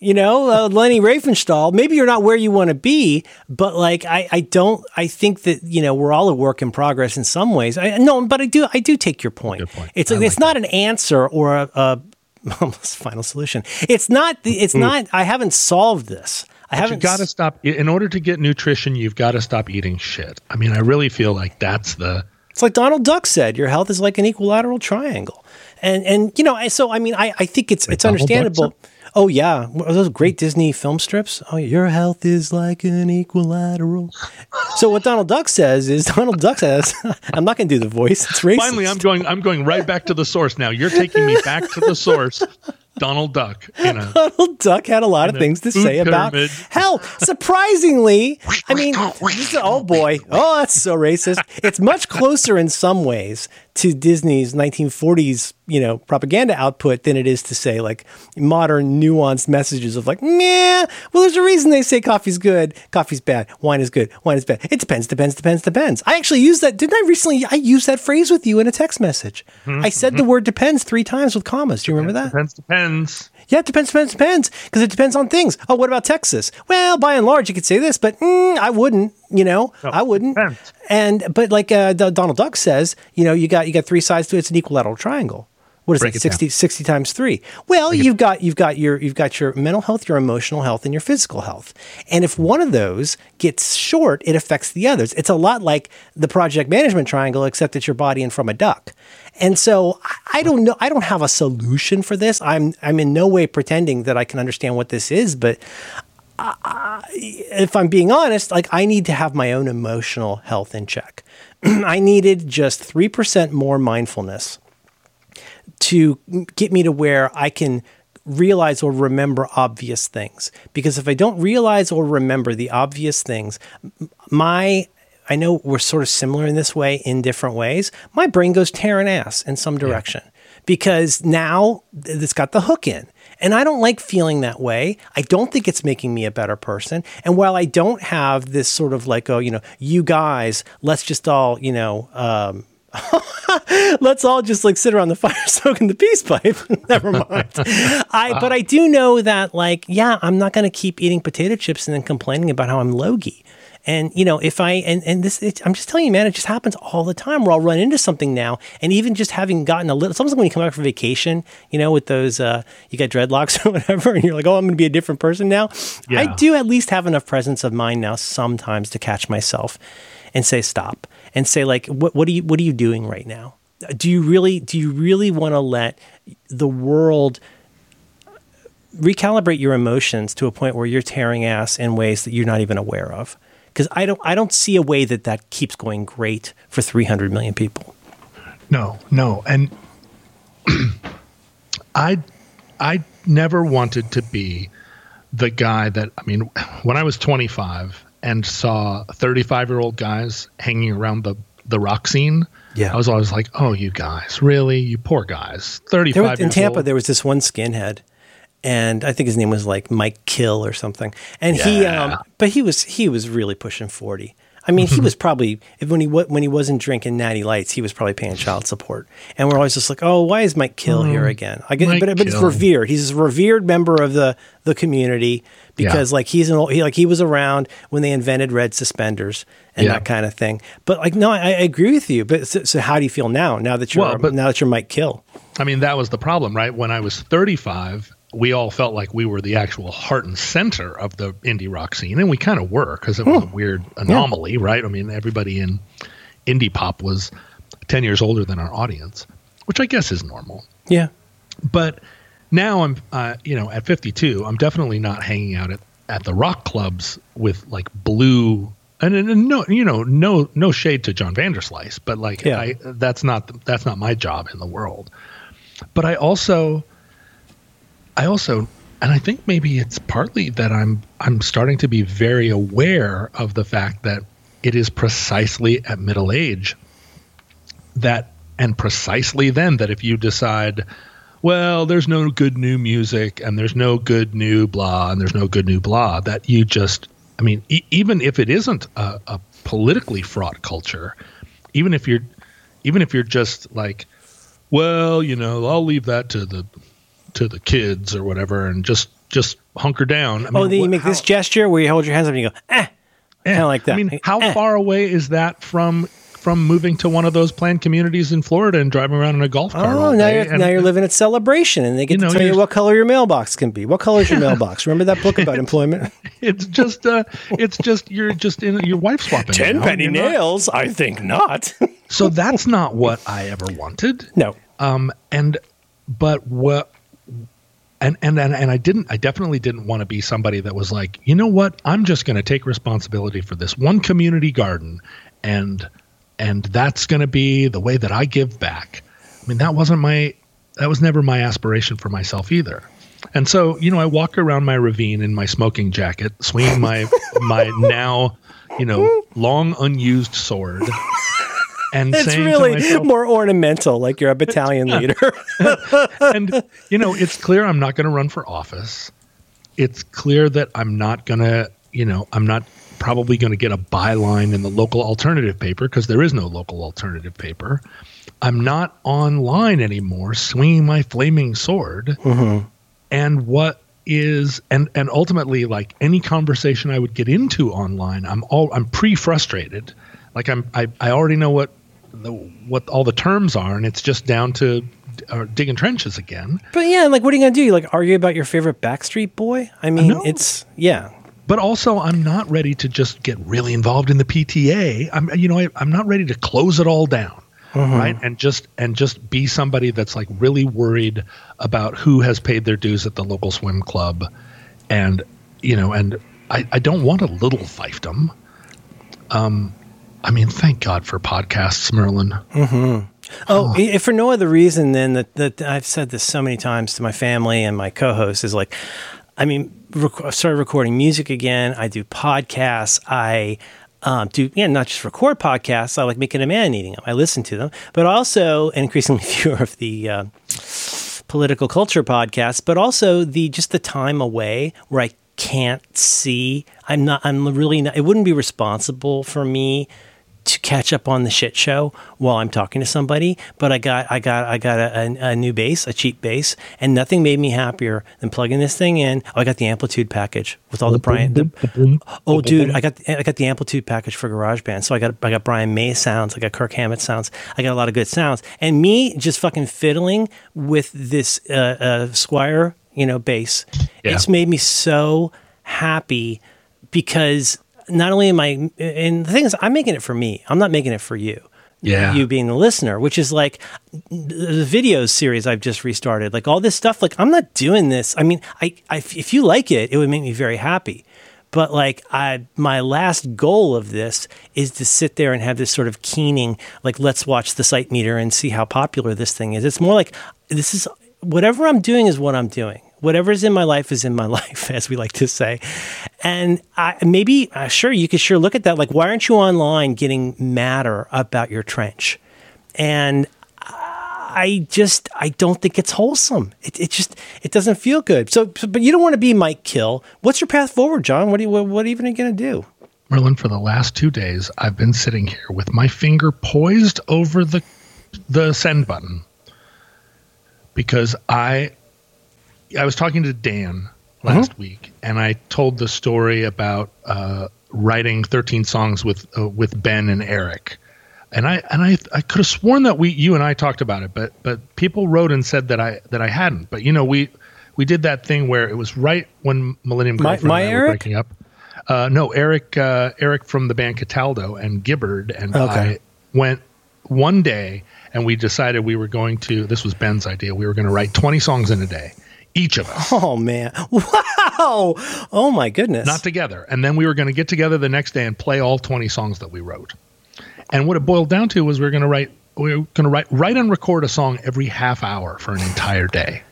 you know, uh, Leni Riefenstahl. Maybe you're not where you want to be, but like, I, I don't, I think that, you know, we're all a work in progress in some ways. I no, but I do, I do take your point. Point. It's I like, it's like not an answer or a, a almost final solution. It's not, the, it's not, I haven't solved this. I You haven't got to stop. In order to get nutrition, you've got to stop eating shit. I mean, I really feel like that's the. It's like Donald Duck said, your health is like an equilateral triangle. And and you know, so I mean, I, I think it's it's Donald understandable. Oh yeah, Are those great Disney film strips. Oh, your health is like an equilateral. so what Donald Duck says is Donald Duck says, I'm not going to do the voice. It's racist. Finally, I'm going. I'm going right back to the source now. You're taking me back to the source. Donald Duck. You know. Donald Duck had a lot of things to food say about pyramid. health. Surprisingly, I mean, this is- oh boy, oh that's so racist. It's much closer in some ways to Disney's 1940s, you know, propaganda output than it is to say like modern nuanced messages of like, yeah, well, there's a reason they say coffee's good, coffee's bad, wine is good, wine is bad. It depends, depends, depends, depends. I actually used that. Didn't I recently? I used that phrase with you in a text message. Mm-hmm, I said mm-hmm. the word depends three times with commas. Do you remember that? Depends. Depends. Yeah, it depends, depends, depends. Because it depends on things. Oh, what about Texas? Well, by and large, you could say this, but mm, I wouldn't. You know, I wouldn't. depends. And but like uh, Donald Duck says, you know, you got you got three sides to it. It's an equilateral triangle. What is Break it? it 60, 60 times three. Well, you've got you've got your you've got your mental health, your emotional health, and your physical health. And if one of those gets short, it affects the others. It's a lot like the project management triangle, except it's your body and from a duck. And so I- I don't know. I don't have a solution for this. I'm I'm in no way pretending that I can understand what this is, but if I'm being honest, like I need to have my own emotional health in check. I needed just 3% more mindfulness to get me to where I can realize or remember obvious things. Because if I don't realize or remember the obvious things, my I know we're sort of similar in this way in different ways. My brain goes tearing ass in some direction because now it's got the hook in. And I don't like feeling that way. I don't think it's making me a better person. And while I don't have this sort of like, oh, you know, you guys, let's just all, you know, um, let's all just like sit around the fire smoking the peace pipe. Never mind. I but I do know that like yeah, I'm not going to keep eating potato chips and then complaining about how I'm logy. And you know, if I and and this, it, I'm just telling you, man, it just happens all the time. Where I'll run into something now, and even just having gotten a little, it's almost like when you come back from vacation, you know, with those, uh, you got dreadlocks or whatever, and you're like, oh, I'm going to be a different person now. I do at least have enough presence of mind now, sometimes, to catch myself and say stop and say like, what what are you what are you doing right now? Do you really do you really want to let the world recalibrate your emotions to a point where you're tearing ass in ways that you're not even aware of. Because I don't, I don't see a way that that keeps going great for 300 million people. No, no, and I, I never wanted to be the guy that I mean, when I was 25 and saw 35 year old guys hanging around the the rock scene. Yeah. I was always like, "Oh, you guys, really? You poor guys." 35 There was, in Tampa, old. there was this one skinhead, and I think his name was like Mike Kill or something. And he, um, but he was he was really pushing forty. I mean, he was probably when he when he wasn't drinking Natty Lights, he was probably paying child support. And we're always just like, oh, why is Mike Kill here again? I get, Mike but, but it's revered. He's a revered member of the the community because like he's an old, he, like he was around when they invented red suspenders and Yeah. that kind of thing. But like, no, I, I agree with you. But so, so how do you feel now? Now that you're Well, but- now that you're Mike Kill. I mean, that was the problem, right? When I was 35, we all felt like we were the actual heart and center of the indie rock scene, and we kind of were because it was a weird anomaly, right? I mean, everybody in indie pop was 10 years older than our audience, which I guess is normal. Yeah. But now I'm, uh, you know, at 52, I'm definitely not hanging out at, at the rock clubs with like blue. And, and and no, you know, no, no shade to John Vanderslice, but like, Yeah. I, that's not that's not my job in the world. But I also, I also, and I think maybe it's partly that I'm I'm starting to be very aware of the fact that it is precisely at middle age that and precisely then that if you decide well there's no good new music and there's no good new blah and there's no good new blah that you just i mean e- even if it isn't a, a politically fraught culture even if you're even if you're just like well you know i'll leave that to the to the kids or whatever and just just hunker down I Oh, mean, then you make this gesture where you hold your hands up and you go, eh, Eh. kinda like that. I mean, how Eh. far away is that from from moving to one of those planned communities in Florida and driving around in a golf cart? Oh, now you're and- now you're living at celebration, and they get You know, to tell you what color your mailbox can be. What color is your mailbox? Remember that book about employment? It's just, uh, it's just you're just in your wife swapping. Ten and you're not- nails? I think not. So that's not what I ever wanted. no. Um, and but what and, and and and I didn't I definitely didn't want to be somebody that was like, you know what, I'm just gonna take responsibility for this one community garden and and that's gonna be the way that I give back. I mean that wasn't my that was never my aspiration for myself either. And so, you know, I walk around my ravine in my smoking jacket, swinging my my now, you know, long unused sword. And It's really myself, more ornamental, like you're a battalion leader. and you know it's clear i'm not going to run for office. It's clear that i'm not going to you know i'm not probably going to get a byline in the local alternative paper because there is no local alternative paper. I'm not online anymore swinging my flaming sword. Mm-hmm. And what is and and ultimately like any conversation i would get into online i'm all i'm pre-frustrated like i'm i, I already know what the, what all the terms are and it's just down to uh, digging trenches again but yeah, like what are you gonna do? You like argue about your favorite Backstreet Boy? I mean, know. it's yeah. but also i'm not ready to just get really involved in the pta i'm you know I, i'm not ready to close it all down right and just and just be somebody that's like really worried about who has paid their dues at the local swim club and you know and i, I don't want a little fiefdom um i mean thank god for podcasts merlin Oh, if for no other reason than that, that I've said this so many times to my family and my co-host is like, I mean, rec- I started recording music again. I do podcasts. I um, do, yeah, not just record podcasts. I like making a man eating them. I listen to them, but also and increasingly fewer of the uh, political culture podcasts, but also the just the time away where I can't see. I'm not. I'm really not. It wouldn't be responsible for me to catch up on the shit show while I'm talking to somebody. But I got, I got, I got a, a, a new bass, a cheap bass, and nothing made me happier than plugging this thing in. Oh, I got the AmpliTube package with all the Brian. The, oh, dude, I got, I got the AmpliTube package for GarageBand. So I got, I got Brian May sounds, I got Kirk Hammett sounds, I got a lot of good sounds, and me just fucking fiddling with this uh, uh, Squier, you know, bass. Yeah. It's made me so happy because not only am I, and the thing is, I'm making it for me. I'm not making it for you. Yeah. You being the listener, which is like the videos series I've just restarted, like all this stuff. Like I'm not doing this. I mean, I, I if you like it, it would make me very happy. But like I, my last goal of this is to sit there and have this sort of keening, like let's watch the site meter and see how popular this thing is. It's more like this is whatever I'm doing is what I'm doing. Whatever's in my life is in my life, as we like to say. And I, maybe, uh, sure, you could sure look at that. Like, why aren't you online getting madder about your trench? And I just I don't think it's wholesome. It, it just it doesn't feel good. So, but you don't want to be Mike Kill. What's your path forward, John? What are you, what, what even are you going to do? Merlin, for the last two days, I've been sitting here with my finger poised over the the send button because I I was talking to Dan last Mhm. week, and I told the story about uh, writing 13 songs with uh, with Ben and Eric. And I and I I could have sworn that we you and I talked about it, but but people wrote and said that I that I hadn't. But you know we we did that thing where it was right when Millennium My- Girlfriend my and I were breaking up. Uh, no, Eric uh, Eric from the band Cataldo and Gibbard and Okay. I went one day and we decided we were going to. This was Ben's idea. We were going to write 20 songs in a day, each of us. Oh man! Wow! Oh my goodness! not together. And then we were going to get together the next day and play all 20 songs that we wrote. And what it boiled down to was we were going to write we were going to write write and record a song every half hour for an entire day.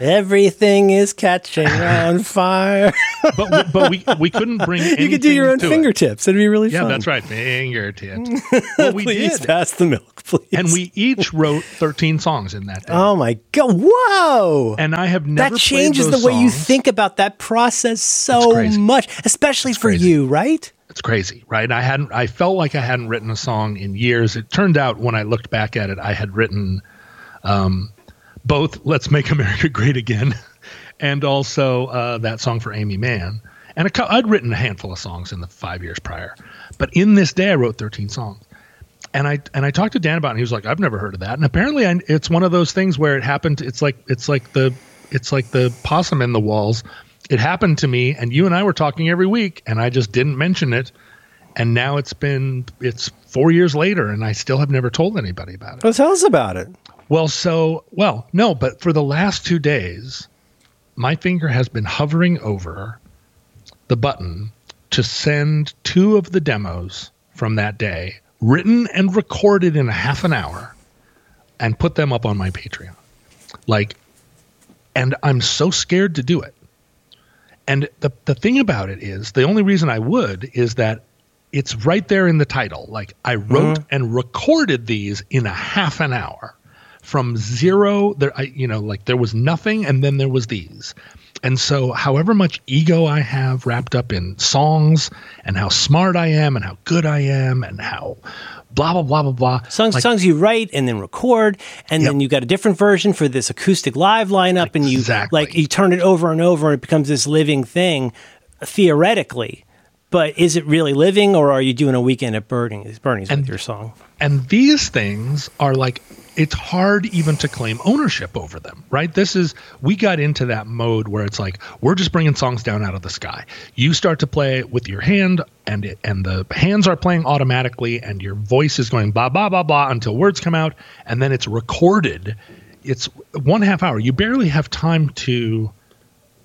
Everything is catching on fire. But we, but we we couldn't bring you could do your own anything it. fingertips. It'd be really fun. Yeah, fun. that's right. Fingertips. Well, we please did. pass the milk, please. And we each wrote 13 songs in that day. Oh my god! Whoa! and I have never that changes the way you think about that process so much, especially for crazy. you, right? It's crazy, right? I hadn't. I felt like I hadn't written a song in years. It turned out when I looked back at it, I had written um, both "Let's Make America Great Again" and also uh, that song for Aimee Mann. And a, cou- I'd written a handful of songs in the five years prior, but in this day, I wrote 13 songs. And I and I talked to Dan about it. And he was like, "I've never heard of that." And apparently, I, it's one of those things where it happened. It's like it's like the it's like the possum in the walls. It happened to me, and you and I were talking every week, and I just didn't mention it. And now it's been it's four years later, and I still have never told anybody about it. Well, tell us about it. Well, so well, no, but for the last two days, my finger has been hovering over the button to send two of the demos from that day, written and recorded in a half an hour, and put them up on my Patreon. Like, and I'm so scared to do it. And the the thing about it is, the only reason I would is that it's right there in the title. Like I wrote uh-huh. and recorded these in a half an hour from zero there I you know like there was nothing and then there was these. And so however much ego I have wrapped up in songs and how smart I am and how good I am and how blah blah blah blah blah. Songs, like, songs you write and then record, and Yep. then you got a different version for this acoustic live lineup, and you like you turn it over and over, and it becomes this living thing, theoretically. But is it really living, or are you doing a weekend at Bernie's, Bernie's with your song? and these things are like it's hard even to claim ownership over them right? This is we got into that mode where it's like we're just bringing songs down out of the sky. You start to play with your hand and it and the hands are playing automatically and your voice is going blah blah blah blah until words come out and then it's recorded. It's one half hour. You barely have time to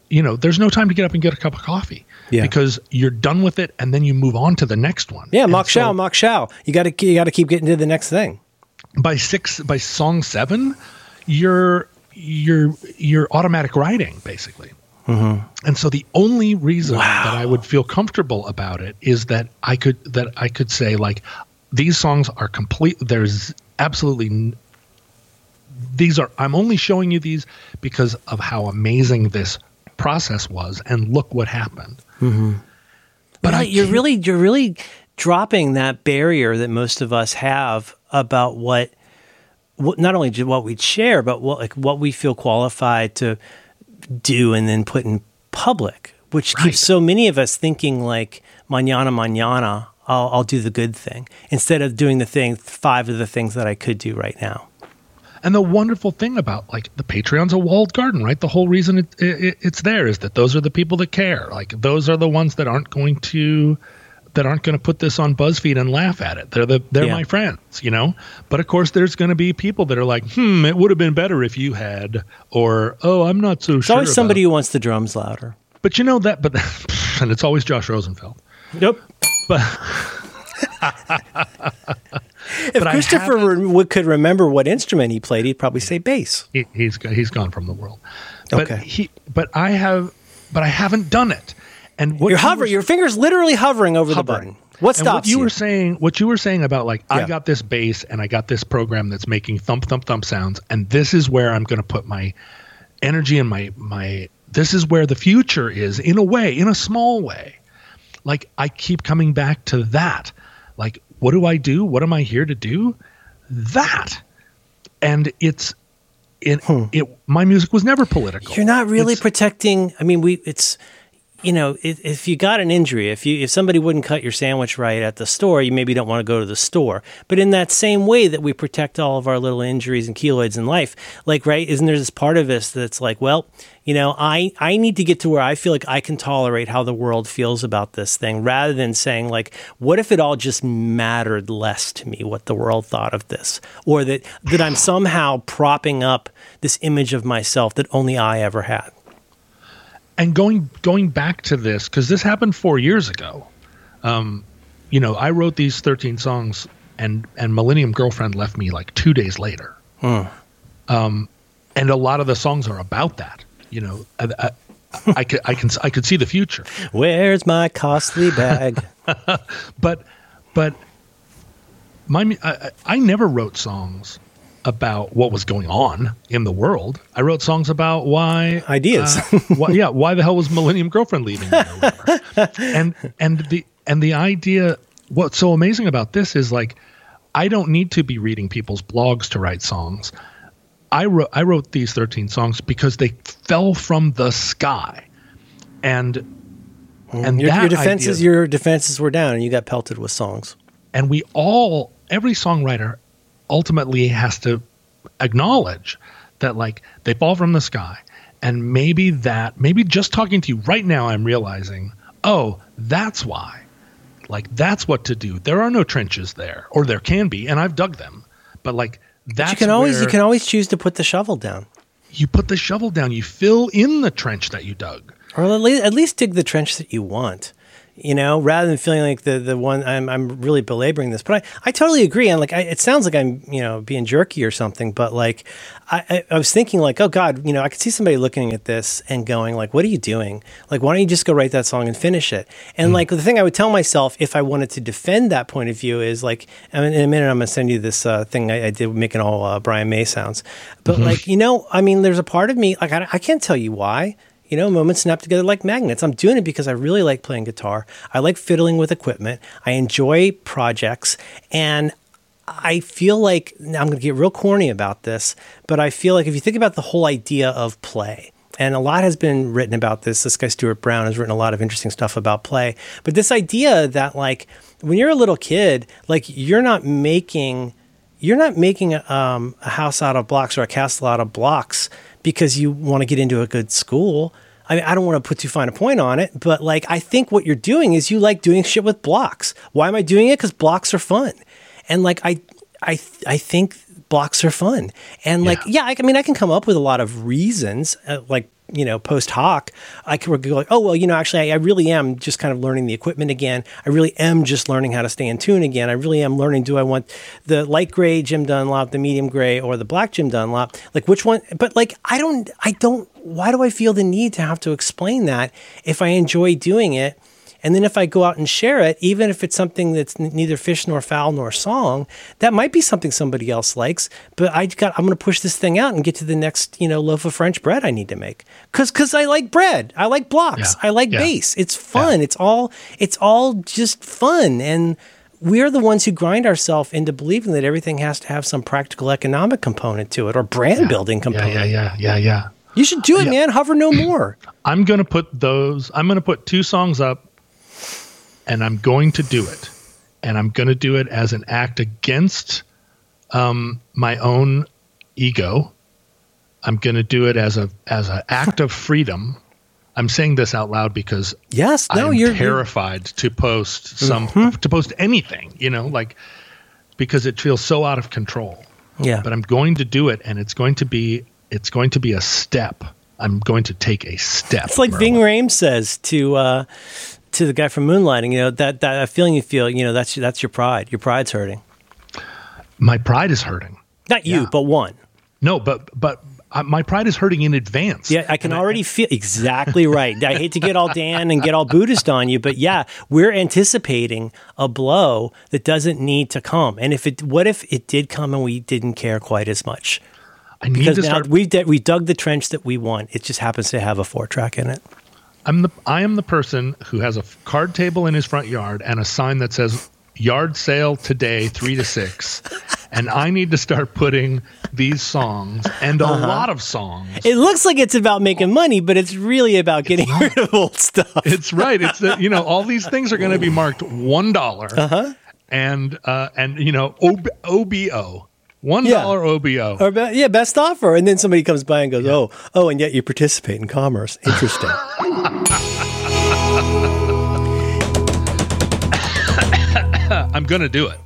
you know there's no time to get up and get a cup of coffee Yeah. because you're done with it and then you move on to the next one Yeah, Mock so- Mock Shao. You got to you got to keep getting to the next thing. by six by song seven you're you're you're automatic writing basically mm-hmm. and so the only reason that i would feel comfortable about it is that i could that i could say like these songs are complete there's absolutely n- these are i'm only showing you these because of how amazing this process was and look what happened mm-hmm. But I you're really you're really dropping that barrier that most of us have about what, what not only what we'd share, but what like what we feel qualified to do and then put in public, which Right. keeps so many of us thinking like mañana mañana. I'll, I'll do the good thing instead of doing the thing five of the things that I could do right now. And the wonderful thing about like the Patreon's a walled garden, right? The whole reason it, it, it's there is that those are the people that care. Like those are the ones that aren't going to that aren't going to put this on BuzzFeed and laugh at it. They're the they're Yeah. my friends, you know. But of course, there's going to be people that are like, "Hmm, it would have been better if you had," or "Oh, I'm not so It's sure." always somebody it." who wants the drums louder. But you know that, but and it's always Josh Rosenfeld. Nope. But If But Christopher re- could remember what instrument he played, he'd probably say bass. He, he's he's gone from the world. But Okay. he, but I have, but I haven't done it. And what You're you were. Your fingers literally hovering over the button. What And stops you? you? were saying what you were saying about like I got this bass and I got this program that's making thump thump thump sounds and this is where I'm going to put my energy and my my this is where the future is in a way in a small way. Like I keep coming back to that. Like what do I do? What am I here to do? That. And it's it, hmm. it my music was never political. You're not really It's- protecting. I mean, we. It's you know, if, if you got an injury, if you if somebody wouldn't cut your sandwich right at the store, you maybe don't want to go to the store. But in that same way that we protect all of our little injuries and keloids in life, like right, isn't there this part of us that's like, well, you know, I I need to get to where I feel like I can tolerate how the world feels about this thing, rather than saying like, what if it all just mattered less to me what the world thought of this, or that that I'm somehow propping up this image of myself that only I ever had. And going going back to this because this happened four years ago um you know i wrote these 13 songs and and millennium girlfriend left me like two days later. Um and a lot of the songs are about that you know. I, I, I could i can i could see the future. Where's my costly bag? but but my I I never wrote songs about what was going on in the world. I wrote songs about why Ideas. uh, why, yeah, why the hell was Millennium Girlfriend leaving me and and the and the idea what's so amazing about this is like I don't need to be reading people's blogs to write songs. I wrote I wrote these 13 songs because they fell from the sky. And and your, your defenses, idea- your defenses were down, and you got pelted with songs. and we all every songwriter ultimately has to acknowledge that like they fall from the sky. And maybe that maybe just talking to you right now i'm realizing oh that's why. Like that's what to do. There are no trenches there or there can be and i've dug them. But like that's you can always you can always choose to put the shovel down, you put the shovel down. You fill in the trench that you dug. Or at least, at least dig the trench that you want. You know, rather than feeling like the the one I'm I'm really belaboring this, but I, I totally agree. And like, I, it sounds like I'm you know being jerky or something, but like, I, I was thinking like, oh God, you know, I could see somebody looking at this and going like, what are you doing? Like, why don't you just go write that song and finish it? And like the thing I would tell myself if I wanted to defend that point of view is like, I mean, in a minute I'm gonna send you this uh, thing I, I did making all uh, Brian May sounds, but like you know, I mean, there's a part of me like I, I can't tell you why. You know, moments snap together like magnets. I'm doing it because I really like playing guitar. I like fiddling with equipment. I enjoy projects. And I feel like, I'm going to get real corny about this, but I feel like if you think about the whole idea of play, and a lot has been written about this. This guy, Stuart Brown, has written a lot of interesting stuff about play. But this idea that, like, when you're a little kid, like, you're not making you're not making a, um, a house out of blocks or a castle out of blocks because you want to get into a good school. I mean, I don't want to put too fine a point on it, but like, I think what you're doing is you like doing shit with blocks. Why am I doing it? Because blocks are fun, and like, I, I, I think blocks are fun, and like, yeah, I, I mean, I can come up with a lot of reasons, uh, like you know, post hoc, I could go like, oh well, you know, actually, I, I really am just kind of learning the equipment again. I really am just learning how to stay in tune again. I really am learning. Do I want the light gray Jim Dunlop, the medium gray, or the black Jim Dunlop? Like which one? But like, I don't, I don't. Why do I feel the need to have to explain that if I enjoy doing it? And then if I go out and share it, even if it's something that's n- neither fish nor fowl nor song, that might be something somebody else likes. But I got I'm going to push this thing out and get to the next you know loaf of French bread I need to make because because I like bread, I like blocks, Yeah. I like Yeah. bass. It's fun. It's all it's all just fun and. We're the ones who grind ourselves into believing that everything has to have some practical economic component to it or brand building yeah component. yeah yeah yeah yeah You should do it, man. Hover no more. I'm going to put those, I'm going to put two songs up and I'm going to do it. And I'm going to do it as an act against um, my own ego. I'm going to do it as a as an act of freedom I'm saying this out loud because Yes, no, I'm you're you're- terrified to post some Mm-hmm. to post anything, you know, like because it feels so out of control. yeah. But I'm going to do it and it's going to be it's going to be a step. I'm going to take a step. It's like Ving Merlin. Rhames says to uh, to the guy from Moonlighting. You know that that feeling you feel. You know that's that's your pride. Your pride's hurting. My pride is hurting. Not you, Yeah. but one. No, but but uh, my pride is hurting in advance. Yeah, I can And already feel exactly right. I hate to get all Dan and get all Buddhist on you, but yeah, we're anticipating a blow that doesn't need to come. And if it, what if it did come and we didn't care quite as much? I need Because to start. we we dug the trench that we want. It just happens to have a four track in it. I'm the I am the person who has a card table in his front yard and a sign that says yard sale today three to six, and I need to start putting these songs and a Uh-huh. lot of songs. It looks like it's about making money, but it's really about getting rid of old stuff. it's right. It's that you know all these things are going to be marked one uh-huh. and uh, and you know OB, OBO one Yeah. OBO. Or be- yeah, best offer, and then somebody comes by and goes, "Oh, oh," and yet you participate in commerce. Interesting. I'm going to do it.